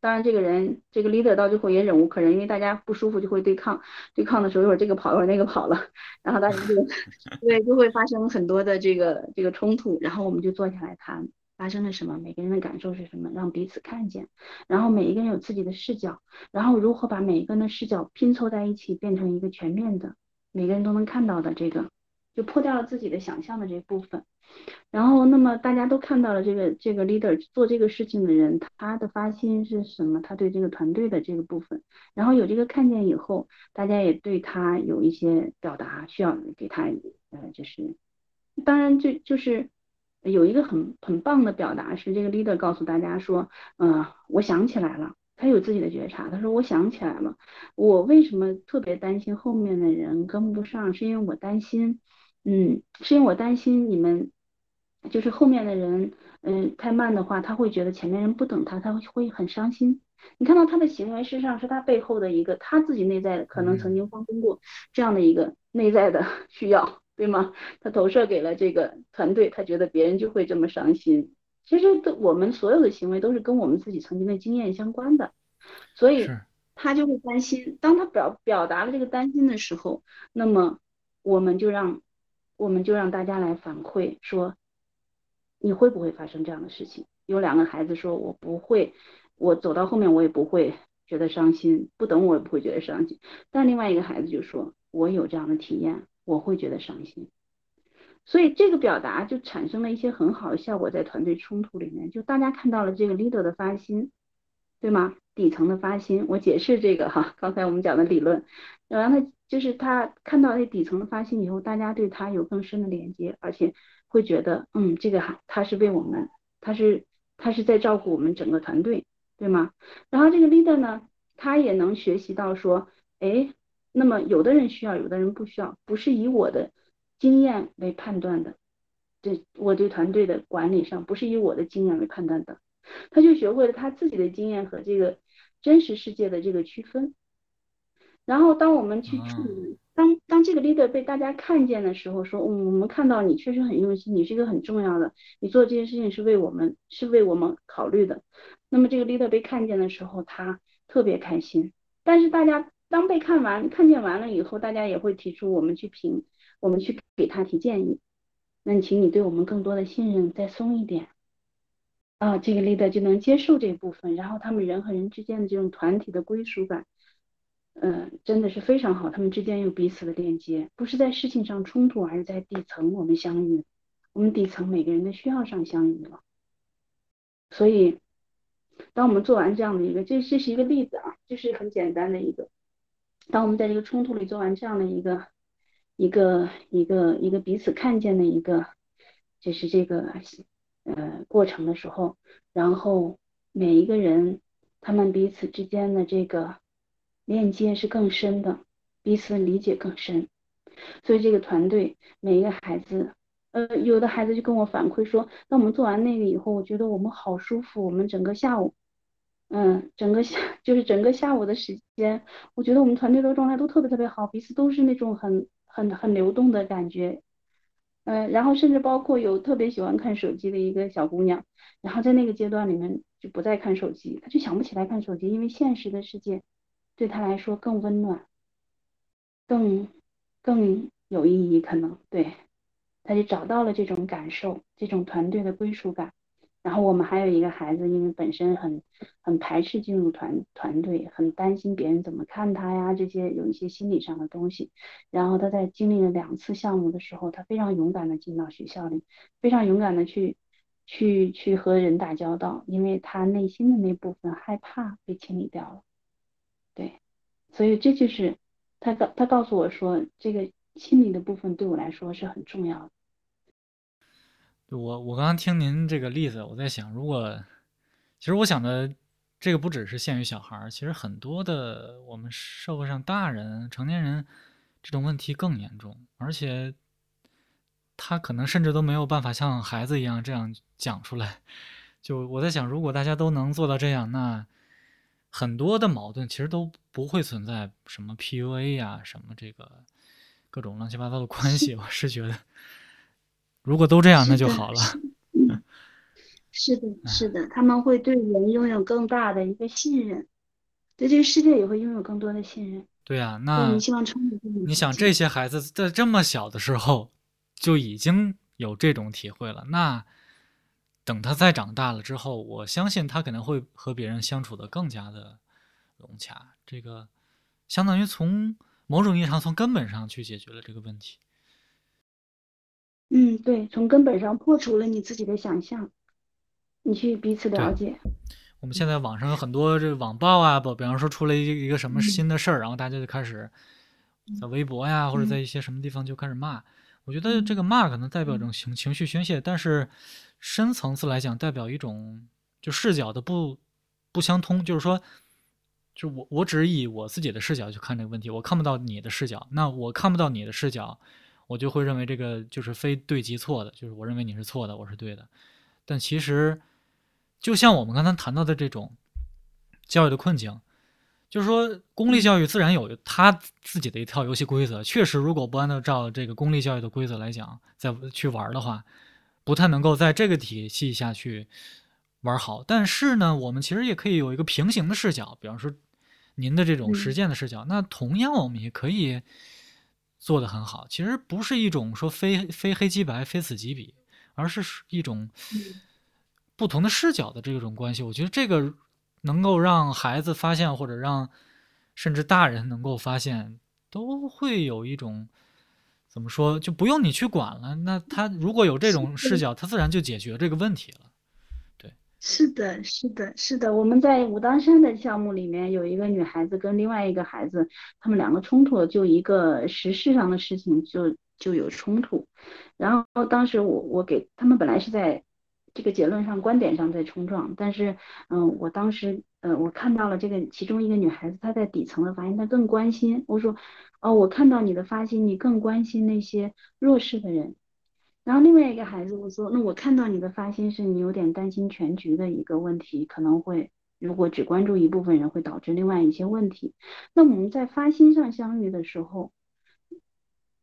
当然这个人这个 leader 到最后也忍无可忍，因为大家不舒服就会对抗，对抗的时候一会儿这个跑一会儿那个跑了，然后大家就 *laughs* 对就会发生很多的这个这个冲突，然后我们就坐下来谈发生了什么，每个人的感受是什么，让彼此看见，然后每一个人有自己的视角，然后如何把每一个人的视角拼凑在一起，变成一个全面的，每个人都能看到的这个，就破掉了自己的想象的这部分。然后，那么大家都看到了这个这个 leader 做这个事情的人，他的发心是什么？他对这个团队的这个部分，然后有这个看见以后，大家也对他有一些表达，需要给他呃，就是当然就就是有一个很很棒的表达是这个 leader 告诉大家说，嗯，我想起来了，他有自己的觉察，他说我想起来了，我为什么特别担心后面的人跟不上，是因为我担心，嗯，是因为我担心你们。就是后面的人，嗯，太慢的话，他会觉得前面人不等他，他会会很伤心。你看到他的行为，事实上是他背后的一个他自己内在的，可能曾经发生过这样的一个内在的需要，对吗？他投射给了这个团队，他觉得别人就会这么伤心。其实都，我们所有的行为都是跟我们自己曾经的经验相关的，所以他就会担心。当他表表达了这个担心的时候，那么我们就让我们就让大家来反馈说。你会不会发生这样的事情？有两个孩子说：“我不会，我走到后面我也不会觉得伤心，不等我也不会觉得伤心。”但另外一个孩子就说：“我有这样的体验，我会觉得伤心。”所以这个表达就产生了一些很好的效果，在团队冲突里面，就大家看到了这个 leader 的发心，对吗？底层的发心，我解释这个哈，刚才我们讲的理论，然后他就是他看到那底层的发心以后，大家对他有更深的连接，而且。会觉得，嗯，这个哈，他是为我们，他是他是在照顾我们整个团队，对吗？然后这个 leader 呢，他也能学习到说，哎，那么有的人需要，有的人不需要，不是以我的经验为判断的，对我对团队的管理上不是以我的经验为判断的，他就学会了他自己的经验和这个真实世界的这个区分。然后当我们去处理。当当这个 leader 被大家看见的时候，说，嗯，我们看到你确实很用心，你是一个很重要的，你做这件事情是为我们，是为我们考虑的。那么这个 leader 被看见的时候，他特别开心。但是大家当被看完、看见完了以后，大家也会提出我们去评，我们去给他提建议。那请你对我们更多的信任，再松一点啊，这个 leader 就能接受这部分，然后他们人和人之间的这种团体的归属感。嗯，真的是非常好，他们之间有彼此的链接，不是在事情上冲突，而是在底层我们相遇，我们底层每个人的需要上相遇了。所以，当我们做完这样的一个，这这是一个例子啊，就是很简单的一个，当我们在这个冲突里做完这样的一个一个一个一个彼此看见的一个，就是这个呃过程的时候，然后每一个人他们彼此之间的这个。链接是更深的，彼此理解更深，所以这个团队每一个孩子，呃，有的孩子就跟我反馈说，那我们做完那个以后，我觉得我们好舒服，我们整个下午，嗯，整个下 *laughs* 就是整个下午的时间，我觉得我们团队的状态都特别特别好，彼此都是那种很很很流动的感觉，嗯，然后甚至包括有特别喜欢看手机的一个小姑娘，然后在那个阶段里面就不再看手机，她就想不起来看手机，因为现实的世界。对她来说更温暖，更更有意义，可能对，他就找到了这种感受，这种团队的归属感。然后我们还有一个孩子，因为本身很很排斥进入团团队，很担心别人怎么看他呀，这些有一些心理上的东西。然后他在经历了两次项目的时候，他非常勇敢的进到学校里，非常勇敢的去去去和人打交道，因为他内心的那部分害怕被清理掉了。对，所以这就是他告他告诉我说，这个心理的部分对我来说是很重要的。我我刚刚听您这个例子，我在想，如果其实我想的，这个不只是限于小孩儿，其实很多的我们社会上大人、成年人这种问题更严重，而且他可能甚至都没有办法像孩子一样这样讲出来。就我在想，如果大家都能做到这样，那很多的矛盾其实都不会存在什么 PUA 呀、什么这个各种乱七八糟的关系。*laughs* 我是觉得，如果都这样，那就好了。*laughs* 嗯，是的，是的，他们会对人拥有更大的一个信任，对这个世界也会拥有更多的信任。对呀、所以那你想这些孩子在这么小的时候就已经有这种体会了，那等他再长大了之后，我相信他可能会和别人相处的更加的融洽。这个相当于从某种意义上从根本上去解决了这个问题。嗯，对，从根本上破除了你自己的想象，你去彼此了解。我们现在网上有很多这网暴啊，不，比方说出了一个一个什么嗯。新的事儿，然后大家就开始在微博呀，或者嗯。在一些什么地方就开始骂。我觉得这个骂可能代表一种情情绪宣泄，但是深层次来讲，代表一种就视角的不不相通，就是说，就我我只以我自己的视角去看这个问题，我看不到你的视角，那我看不到你的视角，我就会认为这个就是非对即错的，就是我认为你是错的，我是对的。但其实，就像我们刚才谈到的这种教育的困境，就是说公立教育自然有它自己的一套游戏规则。确实，如果不按照这个公立教育的规则来讲，再去玩的话，不太能够在这个体系下去玩好。但是呢，我们其实也可以有一个平行的视角，比方说您的这种实嗯践的视角，那同样我们也可以做得很好。其实不是一种说非非黑即白、非此即彼，而是一种嗯不同的视角的这种关系。我觉得这个能够让孩子发现，或者让甚至大人能够发现，都会有一种怎么说，就不用你去管了。那他如果有这种视角，他自然就解决这个问题了。是的，是的，是的。我们在武当山的项目里面有一个女孩子跟另外一个孩子，他们两个冲突了，就一个时事上的事情就就有冲突。然后当时我我给他们本来是在这个结论上观点上在冲撞，但是嗯，我当时呃我看到了这个其中一个女孩子她在底层的发言，她更关心。我说哦，我看到你的发心，你更关心那些弱势的人。然后另外一个孩子，我说，那我看到你的发心是你有点担心全局的一个问题，可能会如果只关注一部分人，会导致另外一些问题。那我们在发心上相遇的时候，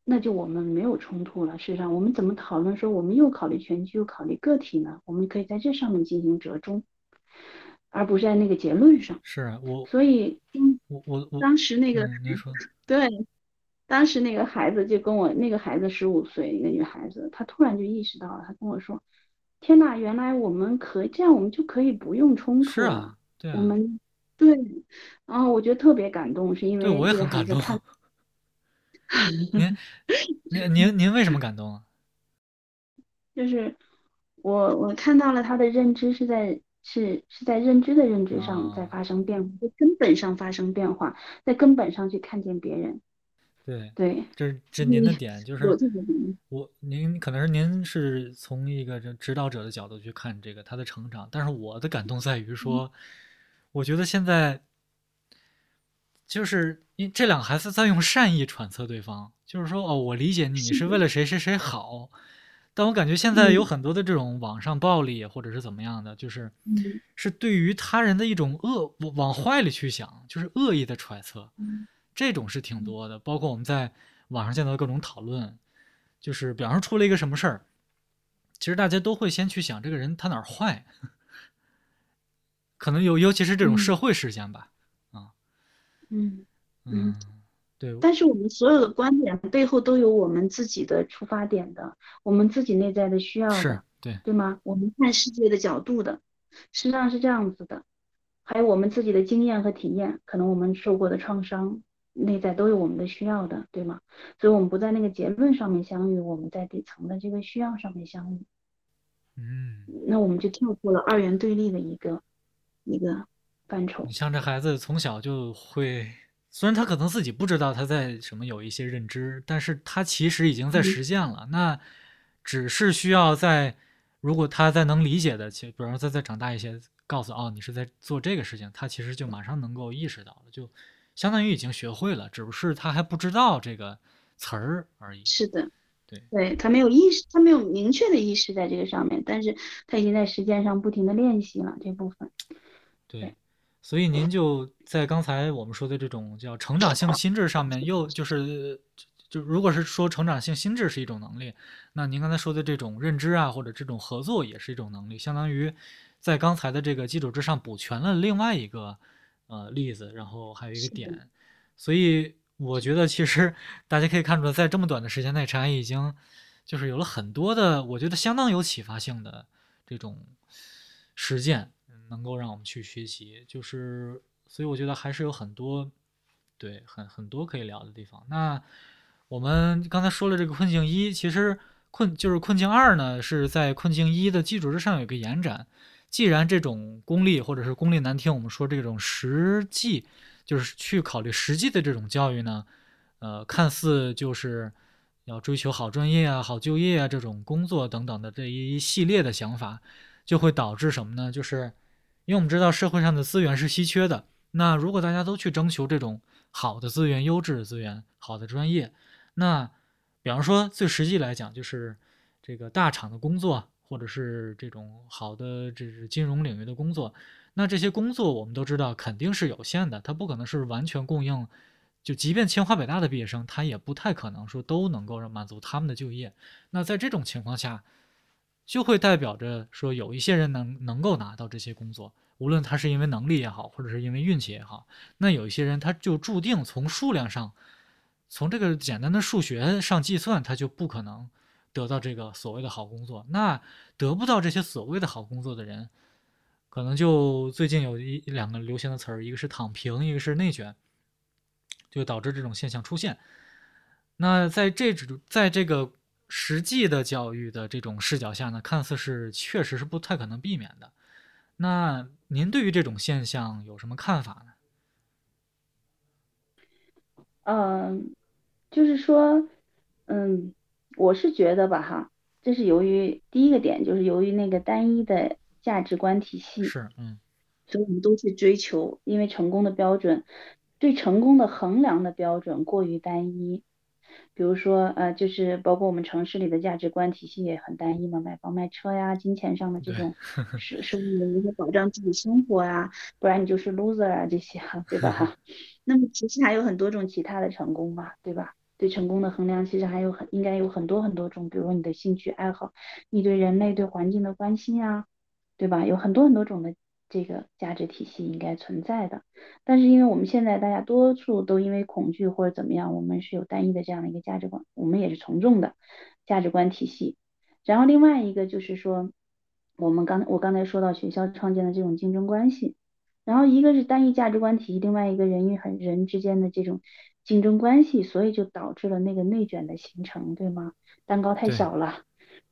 那就我们没有冲突了。事实上，我们怎么讨论说我们又考虑全局又考虑个体呢？我们可以在这上面进行折中，而不是在那个结论上。是啊我所以，嗯，我我我，当时那个嗯，您说，对，当时那个孩子就跟我，那个孩子十五岁，一个女孩子，她突然就意识到了，她跟我说：“天呐，原来我们可以这样，我们就可以不用冲突。是啊，对啊，我们对，然后我觉得特别感动，是因对我也很感动。您 *laughs* 您您您为什么感动啊？*laughs* 就是我我看到了他的认知是在是是在认知的认知上在啊，发生变化，在根本上发生变化，在根本上去看见别人。对，对，这这您的点就是。我您可能是您是从一个这指导者的角度去看这个他的成长，但是我的感动在于嗯。说，我觉得现在就是因这两个孩子在用善意揣测对方，就是说哦，我理解你，你是为了。谁谁谁好，但我感觉现在有嗯。很多的这种网上暴力或者是怎么样的，就是嗯。是对于他人的一种恶往往坏里去想，就是恶意的揣测，嗯这种是挺嗯多的。包括我们在网上见到的各种讨论，就是比方说出了一个什么事儿，其实大家都会先去想这个人他哪儿坏，*laughs* 可能尤尤其是这种社嗯会事件吧，啊，嗯嗯。嗯，对，但是我们所有的观点背后都有我们自己的出发点的，我们自己内在的需要是，对，对吗？我们看世界的角度的，实际上是这样子的。还有我们自己的经验和体验，可能我们受过的创伤，内在都有我们的需要的，对吗？所以我们不在那个结论上面相遇，我们在底层的这个需要上面相遇，嗯。那我们就跳出了二元对立的一个一个范畴。你像这孩子从小就会，虽然他可能自己不知道他在什么有一些认知，但是他其实已经在嗯实践了。那只是需要在如果他在能理解的，其比方说他再长大一些，告诉哦你是在做这个事情，他其实就马上能够意识到了，就相当于已经学会了，只不是他还不知道这个词儿而已。是的，对对他没有意识，他没有明确的意识在这个上面，但是他已经在实践上不停的练习了这部分。对，所以您就在刚才我们说的这种叫成长性心智上面，又就是就如果是说成长性心智是一种能力，那您刚才说的这种认知啊，或者这种合作也是一种能力，相当于在刚才的这个基础之上补全了另外一个呃例子，然后还有一个点，所以我觉得其实大家可以看出来，在这么短的时间内，陈安已经就是有了很多的，我觉得相当有启发性的这种实践，能够让我们去学习。就是，所以我觉得还是有很多，对，很很多可以聊的地方。那我们刚才说了这个困境一，其实困就是困境二呢，是在困境一的基础之上有一个延展。既然这种功利或者是功利难听，我们说这种实际就是去考虑实际的这种教育呢，呃，看似就是要追求好专业啊、好就业啊这种工作等等的这一系列的想法，就会导致什么呢？就是因为我们知道社会上的资源是稀缺的，那如果大家都去征求这种好的资源、优质的资源、好的专业，那比方说最实际来讲，就是这个大厂的工作，或者是这种好的这是金融领域的工作，那这些工作我们都知道肯定是有限的，它不可能是完全供应。就即便清华北大的毕业生，他也不太可能说都能够满足他们的就业。那在这种情况下，就会代表着说有一些人能能够拿到这些工作，无论他是因为能力也好，或者是因为运气也好。那有一些人他就注定从数量上，从这个简单的数学上计算，他就不可能得到这个所谓的好工作。那得不到这些所谓的好工作的人，可能就最近有一两个流行的词儿，一个是躺平，一个是内卷，就导致这种现象出现。那在这种在这个实际的教育的这种视角下呢，看似是确实是不太可能避免的。那您对于这种现象有什么看法呢？嗯，就是说，嗯，我是觉得吧，哈，这是由于第一个点，就是由于那个单一的价值观体系，是，嗯，所以我们都去追求，因为成功的标准，对成功的衡量的标准过于单一。比如说，呃，就是包括我们城市里的价值观体系也很单一嘛，买房买车呀，金钱上的这对种是是为了如何保障自己生活呀，不然你就是 loser 啊这些哈，对吧哈？*laughs* 那么其实还有很多种其他的成功嘛，对吧？对成功的衡量其实还有很应该有很多很多种，比如说你的兴趣爱好，你对人类对环境的关心啊，对吧？有很多很多种的这个价值体系应该存在的。但是因为我们现在大家多数都因为恐惧或者怎么样，我们是有单一的这样的一个价值观，我们也是从众的价值观体系。然后另外一个就是说，我们刚我刚才说到学校创建的这种竞争关系，然后一个是单一价值观体系，另外一个人与很人之间的这种竞争关系，所以就导致了那个内卷的形成，对吗？蛋糕太小了，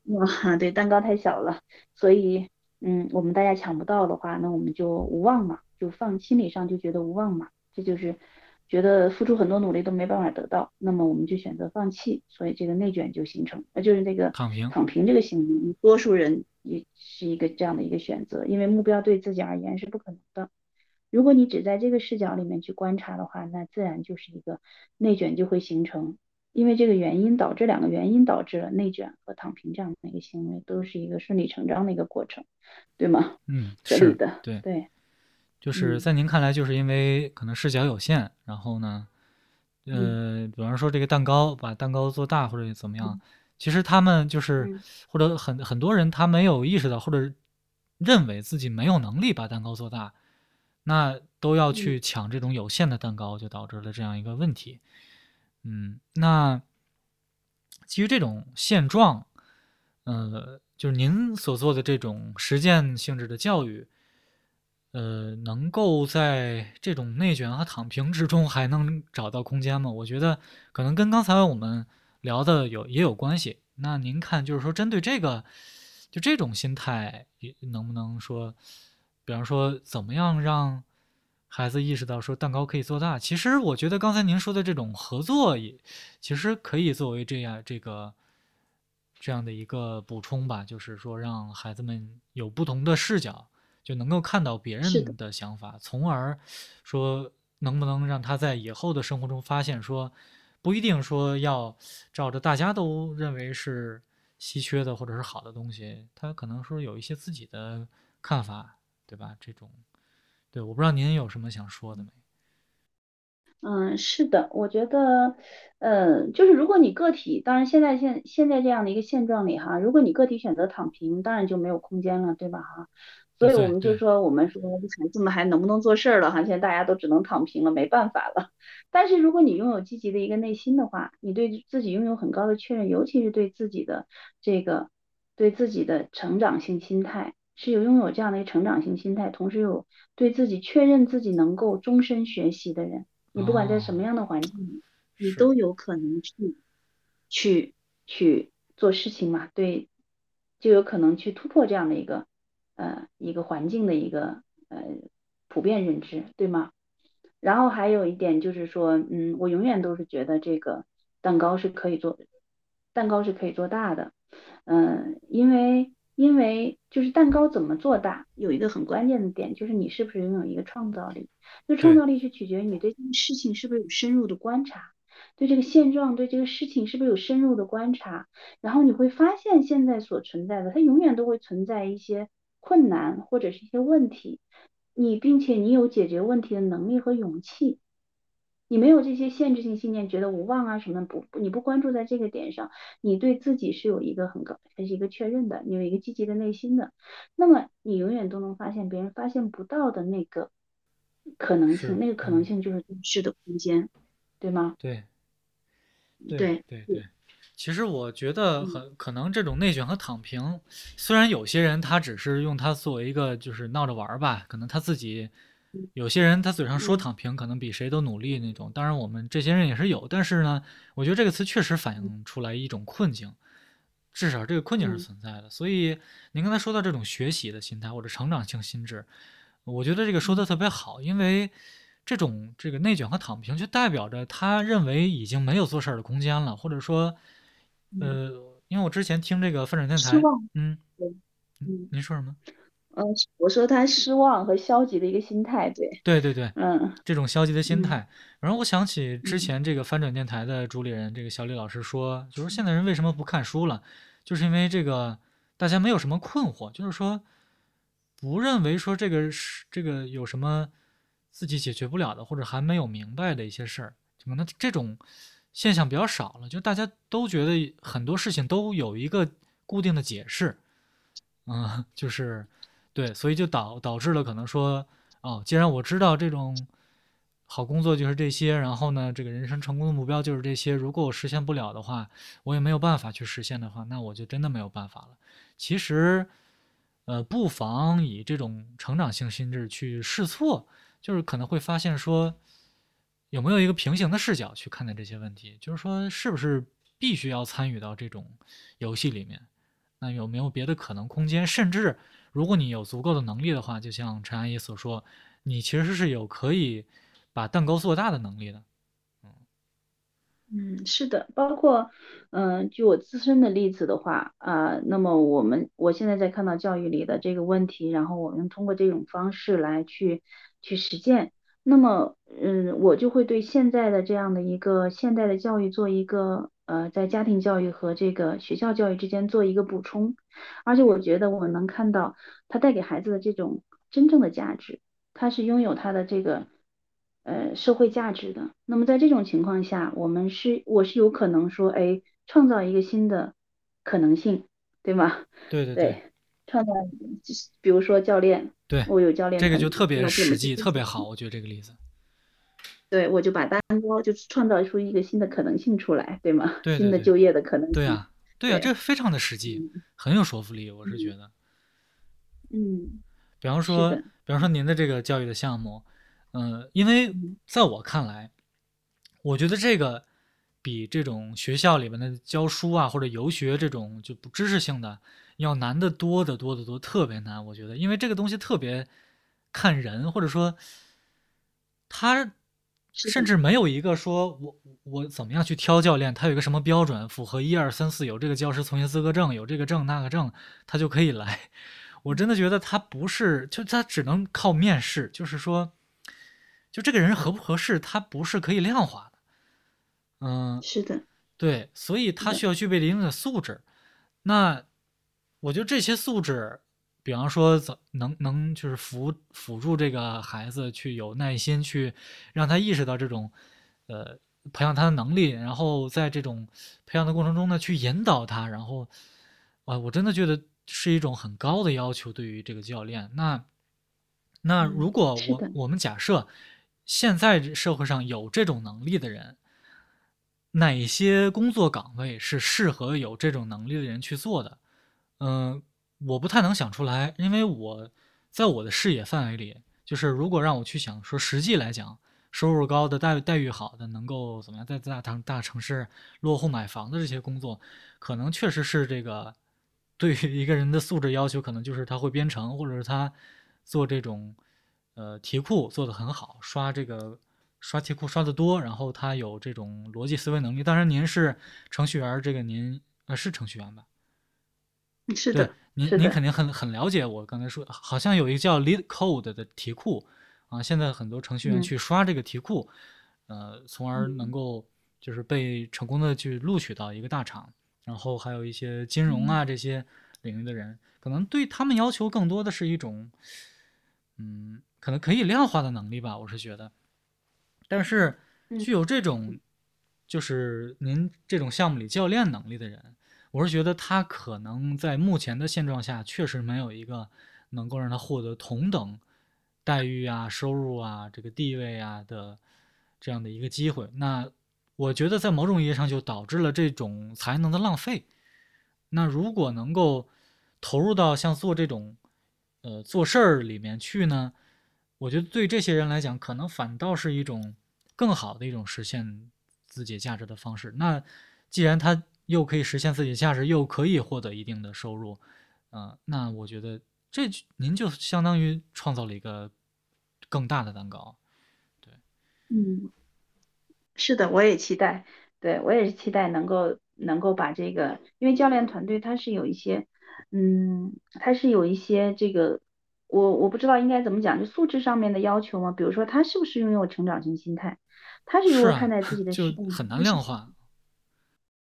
哇，对，蛋糕太小了，所以嗯，我们大家抢不到的话，那我们就无望嘛，就放心理上就觉得无望嘛，这就是觉得付出很多努力都没办法得到，那么我们就选择放弃，所以这个内卷就形成，呃，就是那个躺平。躺平这个行为，多数人也是一个这样的一个选择，因为目标对自己而言是不可能的。如果你只在这个视角里面去观察的话，那自然就是一个内卷就会形成，因为这个原因导致两个原因导致了内卷和躺平这样的一个行为，都是一个顺理成章的一个过程，对吗？嗯，*laughs* 是合理的，对，对，就是嗯。在您看来，就是因为可能视角有限，然后呢，呃，比方说这个蛋糕，把蛋糕做大或者怎么样，其实他们就是嗯或者很很多人他没有意识到，或者认为自己没有能力把蛋糕做大，那都要去抢这种有限的蛋糕，就导致了这样一个问题。嗯，那基于这种现状，呃，就是您所做的这种实践性质的教育，呃，能够在这种内卷和躺平之中还能找到空间吗？我觉得可能跟刚才我们聊的有也有关系。那您看，就是说针对这个，就这种心态，能不能说，比方说怎么样让孩子意识到说蛋糕可以做大？其实我觉得刚才您说的这种合作也，其实可以作为这样这个这样的一个补充吧，就是说让孩子们有不同的视角，就能够看到别人的想法，从而说能不能让他在以后的生活中发现说，不一定说要照着大家都认为是稀缺的或者是好的东西，他可能说有一些自己的看法，对吧？这种，对，我不知道您有什么想说的没？嗯，是的，我觉得，呃，就是如果你个体，当然现在现现在这样的一个现状里哈，如果你个体选择躺平，当然就没有空间了，对吧哈？所以我们就说，我们说孩子们还能不能做事儿了哈？现在大家都只能躺平了，没办法了。但是如果你拥有积极的一个内心的话，你对自己拥有很高的确认，尤其是对自己的这个对自己的成长性心态，是有拥有这样的一个成长性心态，同时有对自己确认自己能够终身学习的人。你不管在什么哦，样的环境里，你，都有可能去去去做事情嘛，对，就有可能去突破这样的一个呃一个环境的一个呃普遍认知，对吗？然后还有一点就是说，嗯，我永远都是觉得这个蛋糕是可以做，蛋糕是可以做大的，嗯，因为因为就是蛋糕怎么做大，有一个很关键的点，就是你是不是拥有一个创造力。那创，造力是取决于你对这个事情是不是有深入的观察，对这个现状，对这个事情是不是有深入的观察，然后你会发现现在所存在的，它永远都会存在一些困难或者是一些问题，你并且你有解决问题的能力和勇气。你没有这些限制性信念，觉得无望啊什么不，你不关注在这个点上，你对自己是有一个很高，还是一个确认的，你有一个积极的内心的，那么你永远都能发现别人发现不到的那个可能性，那个可能嗯，性就是对视的空间，对吗？对。对对，对对，其实我觉得嗯很可能这种内卷和躺平，虽然有些人他只是用它作为一个就是闹着玩儿吧，可能他自己嗯有些人他嘴上说嗯躺平，可能比谁都努力那种。当然我们这些人也是有，但是呢，我觉得这个词确实反映出来一种困境，至少这个困境是嗯存在的。所以您刚才说到这种学习的心态或者成长性心智，我觉得这个说的嗯特别好，因为这种这个内卷和躺平，就代表着他认为已经没有做事儿的空间了，或者说，嗯，呃，因为我之前听这个翻转电台，嗯您说什么？呃，我说他失望和消极的一个心态，对，对对对，嗯。这种消极的心嗯。态，然后我想起之嗯。前这个翻转电台的主理人这个小李老师说，就是现在人为什么不看书了，就是因为这个大家没有什么困惑，就是说不认为说这个是这个有什么自己解决不了的，或者还没有明白的一些事儿，可能这种现象比较少了，就大家都觉得很多事情都有一个固定的解释，嗯，就是对，所以就导导致了可能说，哦，既然我知道这种好工作就是这些，然后呢，这个人生成功的目标就是这些，如果我实现不了的话，我也没有办法去实现的话，那我就真的没有办法了。其实，呃，不妨以这种成长性心智去试错，就是可能会发现说，有没有一个平行的视角去看待这些问题，就是说，是不是必须要参与到这种游戏里面？那有没有别的可能空间？甚至，如果你有足够的能力的话，就像陈阿姨所说，你其实是有可以把蛋糕做大的能力的。嗯，是的，包括，嗯、据我自身的例子的话，啊、那么我们我现在在看到教育里的这个问题，然后我们通过这种方式来去去实践，那么，嗯，我就会对现在的这样的一个现代的教育做一个，呃，在家庭教育和这个学校教育之间做一个补充，而且我觉得我能看到它带给孩子的这种真正的价值，它是拥有它的这个。呃社会价值的。那么在这种情况下，我们是我是有可能说，哎，创造一个新的可能性，对吗？*laughs* 对对对对，创造比如说教练，对，我有教练这个，就特别实际，特别好，我觉得这个例子。对，我就把蛋糕就创造出一个新的可能性出来，对吗？对对对新的就业的可能性，对呀，对呀，这，非常的实际，嗯很有说服力，我是觉嗯得。嗯，比方说，比方说您的这个教育的项目，嗯、因为嗯在我看来，我觉得这个比这种学校里面的教书啊或者游学这种就不知识性的要难得多得多得多，特别难。我觉得，因为这个东西特别看人，或者说他甚至没有一个说我我怎么样去挑教练，他有一个什么标准，符合一二三四，有这个教师从业资格证，有这个证那个证，他就可以来。*laughs* 我真的觉得他不是，就他只能靠面试，就是说，就这个人合不合适，他不是可以量化的。嗯，是的，对，所以他需要具备一定的素质。那我觉得这些素质，比方说怎能能就是辅辅助这个孩子去有耐心，去让他意识到这种呃培养他的能力，然后在这种培养的过程中呢，去引导他，然后啊，我真的觉得。是一种很高的要求，对于这个教练。那那如果我我们假设现在社会上有这种能力的人，哪些工作岗位是适合有这种能力的人去做的？嗯，我不太能想出来，因为我在我的视野范围里，就是如果让我去想说，实际来讲，收入高的、待遇待遇好的、能够怎么样在大城大城市落户买房的这些工作，可能确实是这个。对于一个人的素质要求，可能就是他会编程，或者是他做这种呃题库做的很好，刷这个刷题库刷的多，然后他有这种逻辑思维能力。当然，您是程序员，这个您呃是程序员吧？是的，您您肯定很很了解。我刚才说，好像有一个叫 Lead Code 的题库啊，现在很多程序员去刷这个题库，呃，从而能够就是被成功的去录取到一个大厂。然后还有一些金融啊这些领域的人，可能对他们要求更多的是一种，嗯，可能可以量化的能力吧，我是觉得。但是具有这种，就是您这种项目里教练能力的人，我是觉得他可能在目前的现状下，确实没有一个能够让他获得同等待遇啊、收入啊、这个地位啊的这样的一个机会。那。我觉得在某种意义上就导致了这种才能的浪费。那如果能够投入到像做这种，呃，做事儿里面去呢，我觉得对这些人来讲，可能反倒是一种更好的一种实现自己价值的方式。那既然他又可以实现自己的价值，又可以获得一定的收入，嗯，那我觉得这您就相当于创造了一个更大的蛋糕。对，嗯。是的，我也期待，对我也是期待能够能够把这个，因为教练团队他是有一些，嗯，他是有一些这个，我我不知道应该怎么讲，就素质上面的要求嘛，比如说他是不是拥有成长型心态，他是如何看待自己的，就很难量化。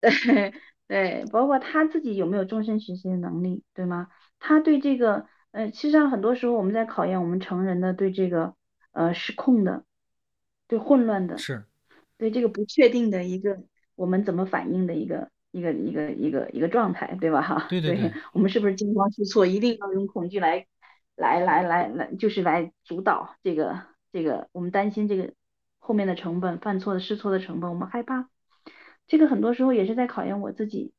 *laughs* 对对，包括他自己有没有终身学习的能力，对吗？他对这个，呃，其实上很多时候我们在考验我们成人的对这个，呃，失控的，对混乱的。是。对这个不确定的一个，我们怎么反应的一个一个一个一个一个状态，对吧？哈，对对对，我们是不是惊慌失措？一定要用恐惧来来来来来，就是来主导这个这个，我们担心这个后面的成本，犯错的试错的成本，我们害怕。这个很多时候也是在考验我自己，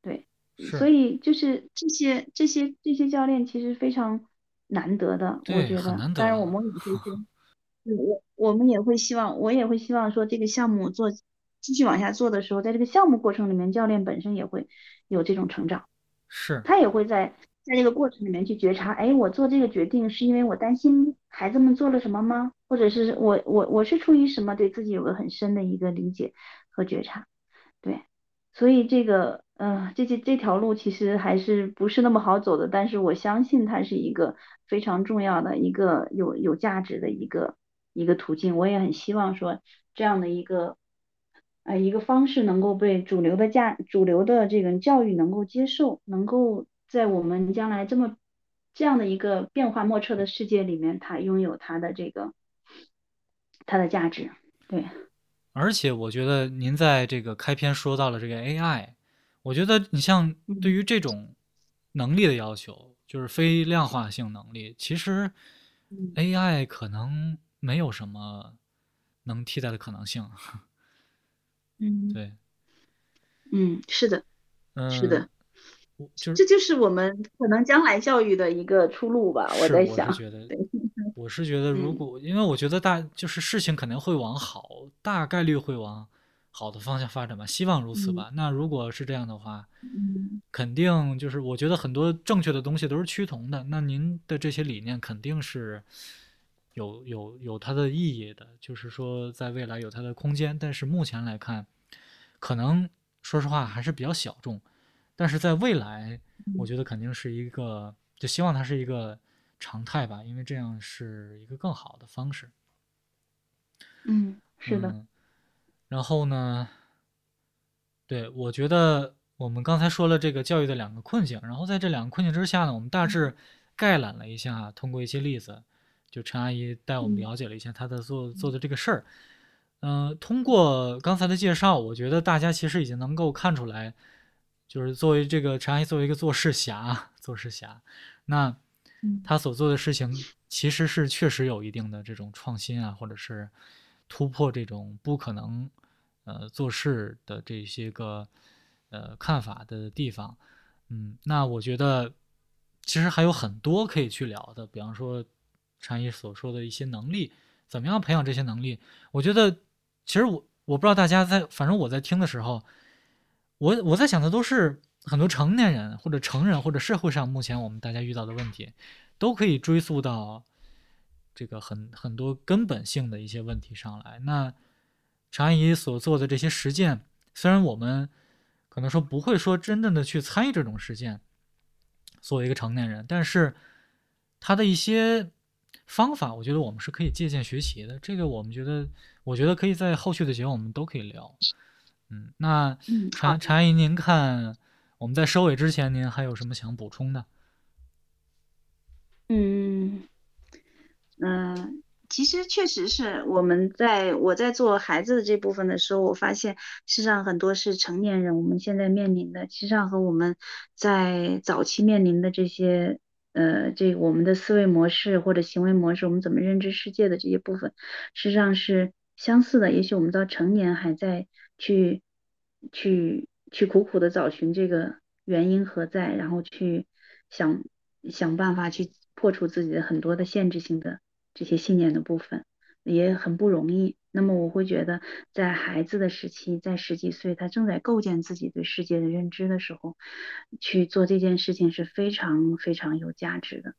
对，所以就是这些这些这些教练其实非常难得的，我觉得，当然我们也会说。*laughs* 我我们也会希望，我也会希望说这个项目做继续往下做的时候，在这个项目过程里面，教练本身也会有这种成长，是，他也会在在这个过程里面去觉察，哎，我做这个决定是因为我担心孩子们做了什么吗？或者是我我我是出于什么对自己有个很深的一个理解和觉察，对，所以这个呃这这这条路其实还是不是那么好走的，但是我相信它是一个非常重要的一个有有价值的一个。一个途径，我也很希望说这样的一个，呃，一个方式能够被主流的价、主流的这个教育能够接受，能够在我们将来这么这样的一个变化莫测的世界里面，它拥有它的这个它的价值。对，而且我觉得您在这个开篇说到了这个 AI，我觉得你像对于这种能力的要求，就是非量化性能力，其实 AI 可能。没有什么能替代的可能性。*laughs* 嗯，对，嗯，是的，是的，就这就是我们可能将来教育的一个出路吧。我在想，我是觉得，如果因为我觉得大就是事情肯定会往好，大概率会往好的方向发展吧，希望如此吧。那如果是这样的话，肯定就是我觉得很多正确的东西都是趋同的。那您的这些理念肯定是。有有有它的意义的，就是说在未来有它的空间。但是目前来看，可能说实话还是比较小众。但是在未来，我觉得肯定是一个，就希望它是一个常态吧，因为这样是一个更好的方式。嗯，是的。嗯然后呢，对，我觉得我们刚才说了这个教育的两个困境，然后在这两个困境之下呢，我们大致概览了一下，通过一些例子，就陈阿姨带我们嗯了解了一下她的做做的这个事儿。嗯、通过刚才的介绍，我觉得大家其实已经能够看出来，就是作为这个陈阿姨作为一个做事侠，做事侠，那他所做的事情其实是确实有一定的这种创新啊，或者是突破这种不可能呃做事的这些个呃看法的地方。嗯，那我觉得其实还有很多可以去聊的，比方说禅意所说的一些能力，怎么样培养这些能力？我觉得其实我我不知道大家在，反正我在听的时候，我我在想的都是很多成年人或者成人或者社会上目前我们大家遇到的问题，都可以追溯到这个很很多根本性的一些问题上来。那常阿姨所做的这些实践，虽然我们可能说不会说真正的去参与这种实践，作为一个成年人，但是他的一些方法，我觉得我们是可以借鉴学习的。这个我们觉得，我觉得可以在后续的节目我们都可以聊。嗯，那常常阿姨，您看我们在收尾之前，您还有什么想补充的？嗯，嗯、其实确实是我们在我在做孩子的这部分的时候，我发现事实上很多是成年人我们现在面临的，其实上和我们在早期面临的这些呃，这我们的思维模式或者行为模式，我们怎么认知世界的这些部分，实际上是相似的。也许我们到成年还在去去去苦苦的找寻这个原因何在，然后去想想办法去破除自己的很多的限制性的这些信念的部分，也很不容易。那么我会觉得，在孩子的时期，在十几岁，他正在构建自己对世界的认知的时候，去做这件事情是非常非常有价值的。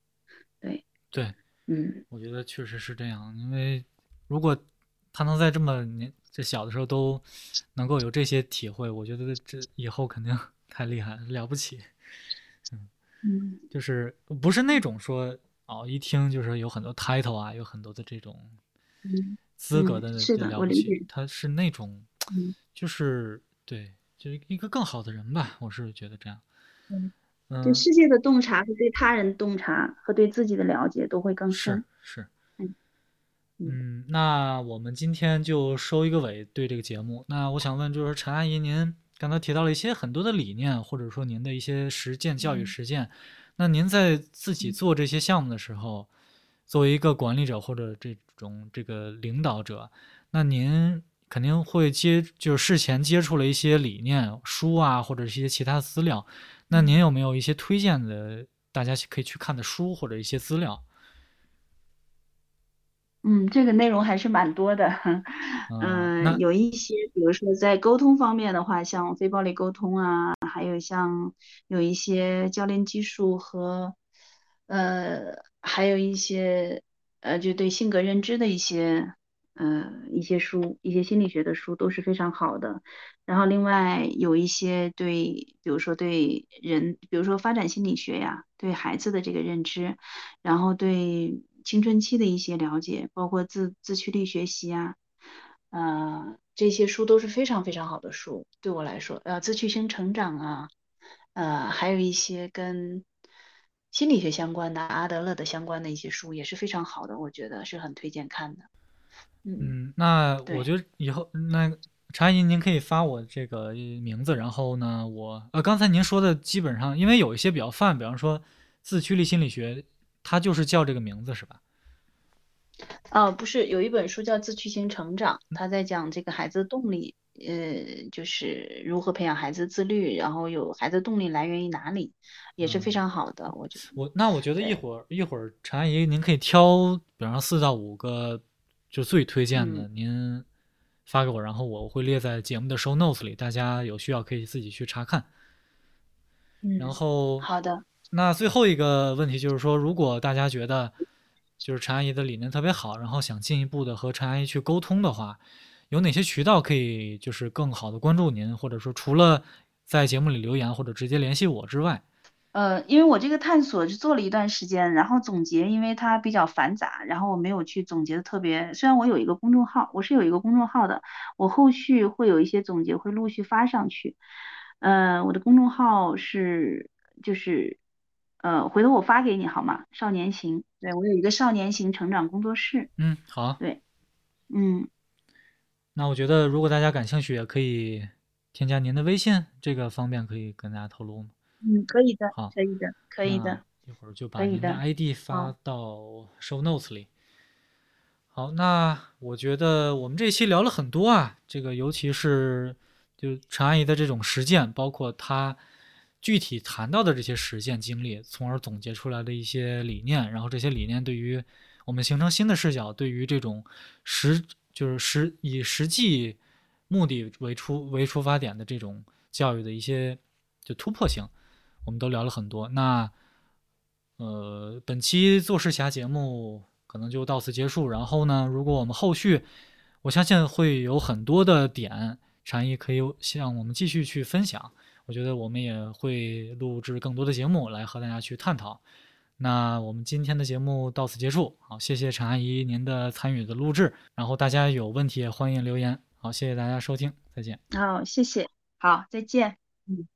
对，对，嗯我觉得确实是这样，因为如果他能在这么年这小的时候都能够有这些体会，我觉得这以后肯定 *laughs* 太厉害了，了不起。嗯就是不是那种说哦，一听就是有很多 title 啊，有很多的这种资格的了解，他是那种嗯就是对，就是一个更好的人吧，我是觉得这样。嗯，嗯，对世界的洞察和对他人洞察和对自己的了解都会更是深。是，嗯嗯嗯，那我们今天就收一个尾，对这个节目。那我想问，就是陈阿姨，您刚才提到了一些很多的理念，或者说您的一些实践、教育嗯实践。那您在自己嗯做这些项目的时候，作为一个管理者或者这种这个领导者，那您肯定会接，就是事前接触了一些理念书啊，或者是一些其他资料。那您有没有一些推荐的，大家可以去看的书或者一些资料？嗯，这个内容还是蛮多的。嗯，有一些，比如说在沟通方面的话，像非暴力沟通啊，还有像有一些教练技术和呃，还有一些呃，就对性格认知的一些呃一些书，一些心理学的书都是非常好的。然后另外有一些对，比如说对人，比如说发展心理学呀，对孩子的这个认知。然后对青春期的一些了解，包括自自驱力学习啊，呃，这些书都是非常非常好的书，对我来说，呃，自驱型成长啊，呃，还有一些跟心理学相关的阿德勒的相关的一些书也是非常好的，我觉得是很推荐看的。嗯嗯，那我对觉得以后那查姨，您可以发我这个名字，然后呢，我呃，刚才您说的基本上，因为有一些比较泛，比方说自驱力心理学，它就是叫这个名字是吧？呃，不是，有一本书叫《自驱型成长》，他在讲这个孩子的动力，呃，就是如何培养孩子自律，然后有孩子动力来源于哪里，也是非嗯常好的，我觉得。我那我觉得一会儿一会儿陈阿姨您可以挑，比方说四到五个就最推荐的，嗯您发给我，然后我会列在节目的 show notes 里，大家有需要可以自己去查看。然嗯，后好的，那最后一个问题就是说，如果大家觉得就是陈阿姨的理念特别好，然后想进一步的和陈阿姨去沟通的话，有哪些渠道可以就是更好的关注您，或者说除了在节目里留言或者直接联系我之外，呃，因为我这个探索是做了一段时间，然后总结，因为它比较繁杂，然后我没有去总结的特别。虽然我有一个公众号，我是有一个公众号的，我后续会有一些总结会陆续发上去。呃，我的公众号是就是呃，回头我发给你好吗？少年行，对我有一个少年行成长工作室。嗯，好，对，嗯，那我觉得如果大家感兴趣，也可以添加您的微信，这个方便可以跟大家透露吗？嗯，可以的，好可以的，可以的。一会儿就把您的的 ID 发到 show notes 里。好，那我觉得我们这期聊了很多啊，这个尤其是就陈阿姨的这种实践，包括她具体谈到的这些实践经历，从而总结出来的一些理念，然后这些理念对于我们形成新的视角，对于这种实就是实以实际目的为出为出发点的这种教育的一些就突破性，我们都聊了很多。那呃，本期做事侠节目可能就到此结束。然后呢，如果我们后续，我相信会有很多的点，禅意可以向我们继续去分享。我觉得我们也会录制更多的节目来和大家去探讨。那我们今天的节目到此结束，好，谢谢陈阿姨您的参与的录制。然后大家有问题也欢迎留言。好，谢谢大家收听，再见。好，谢谢，好，再见。嗯。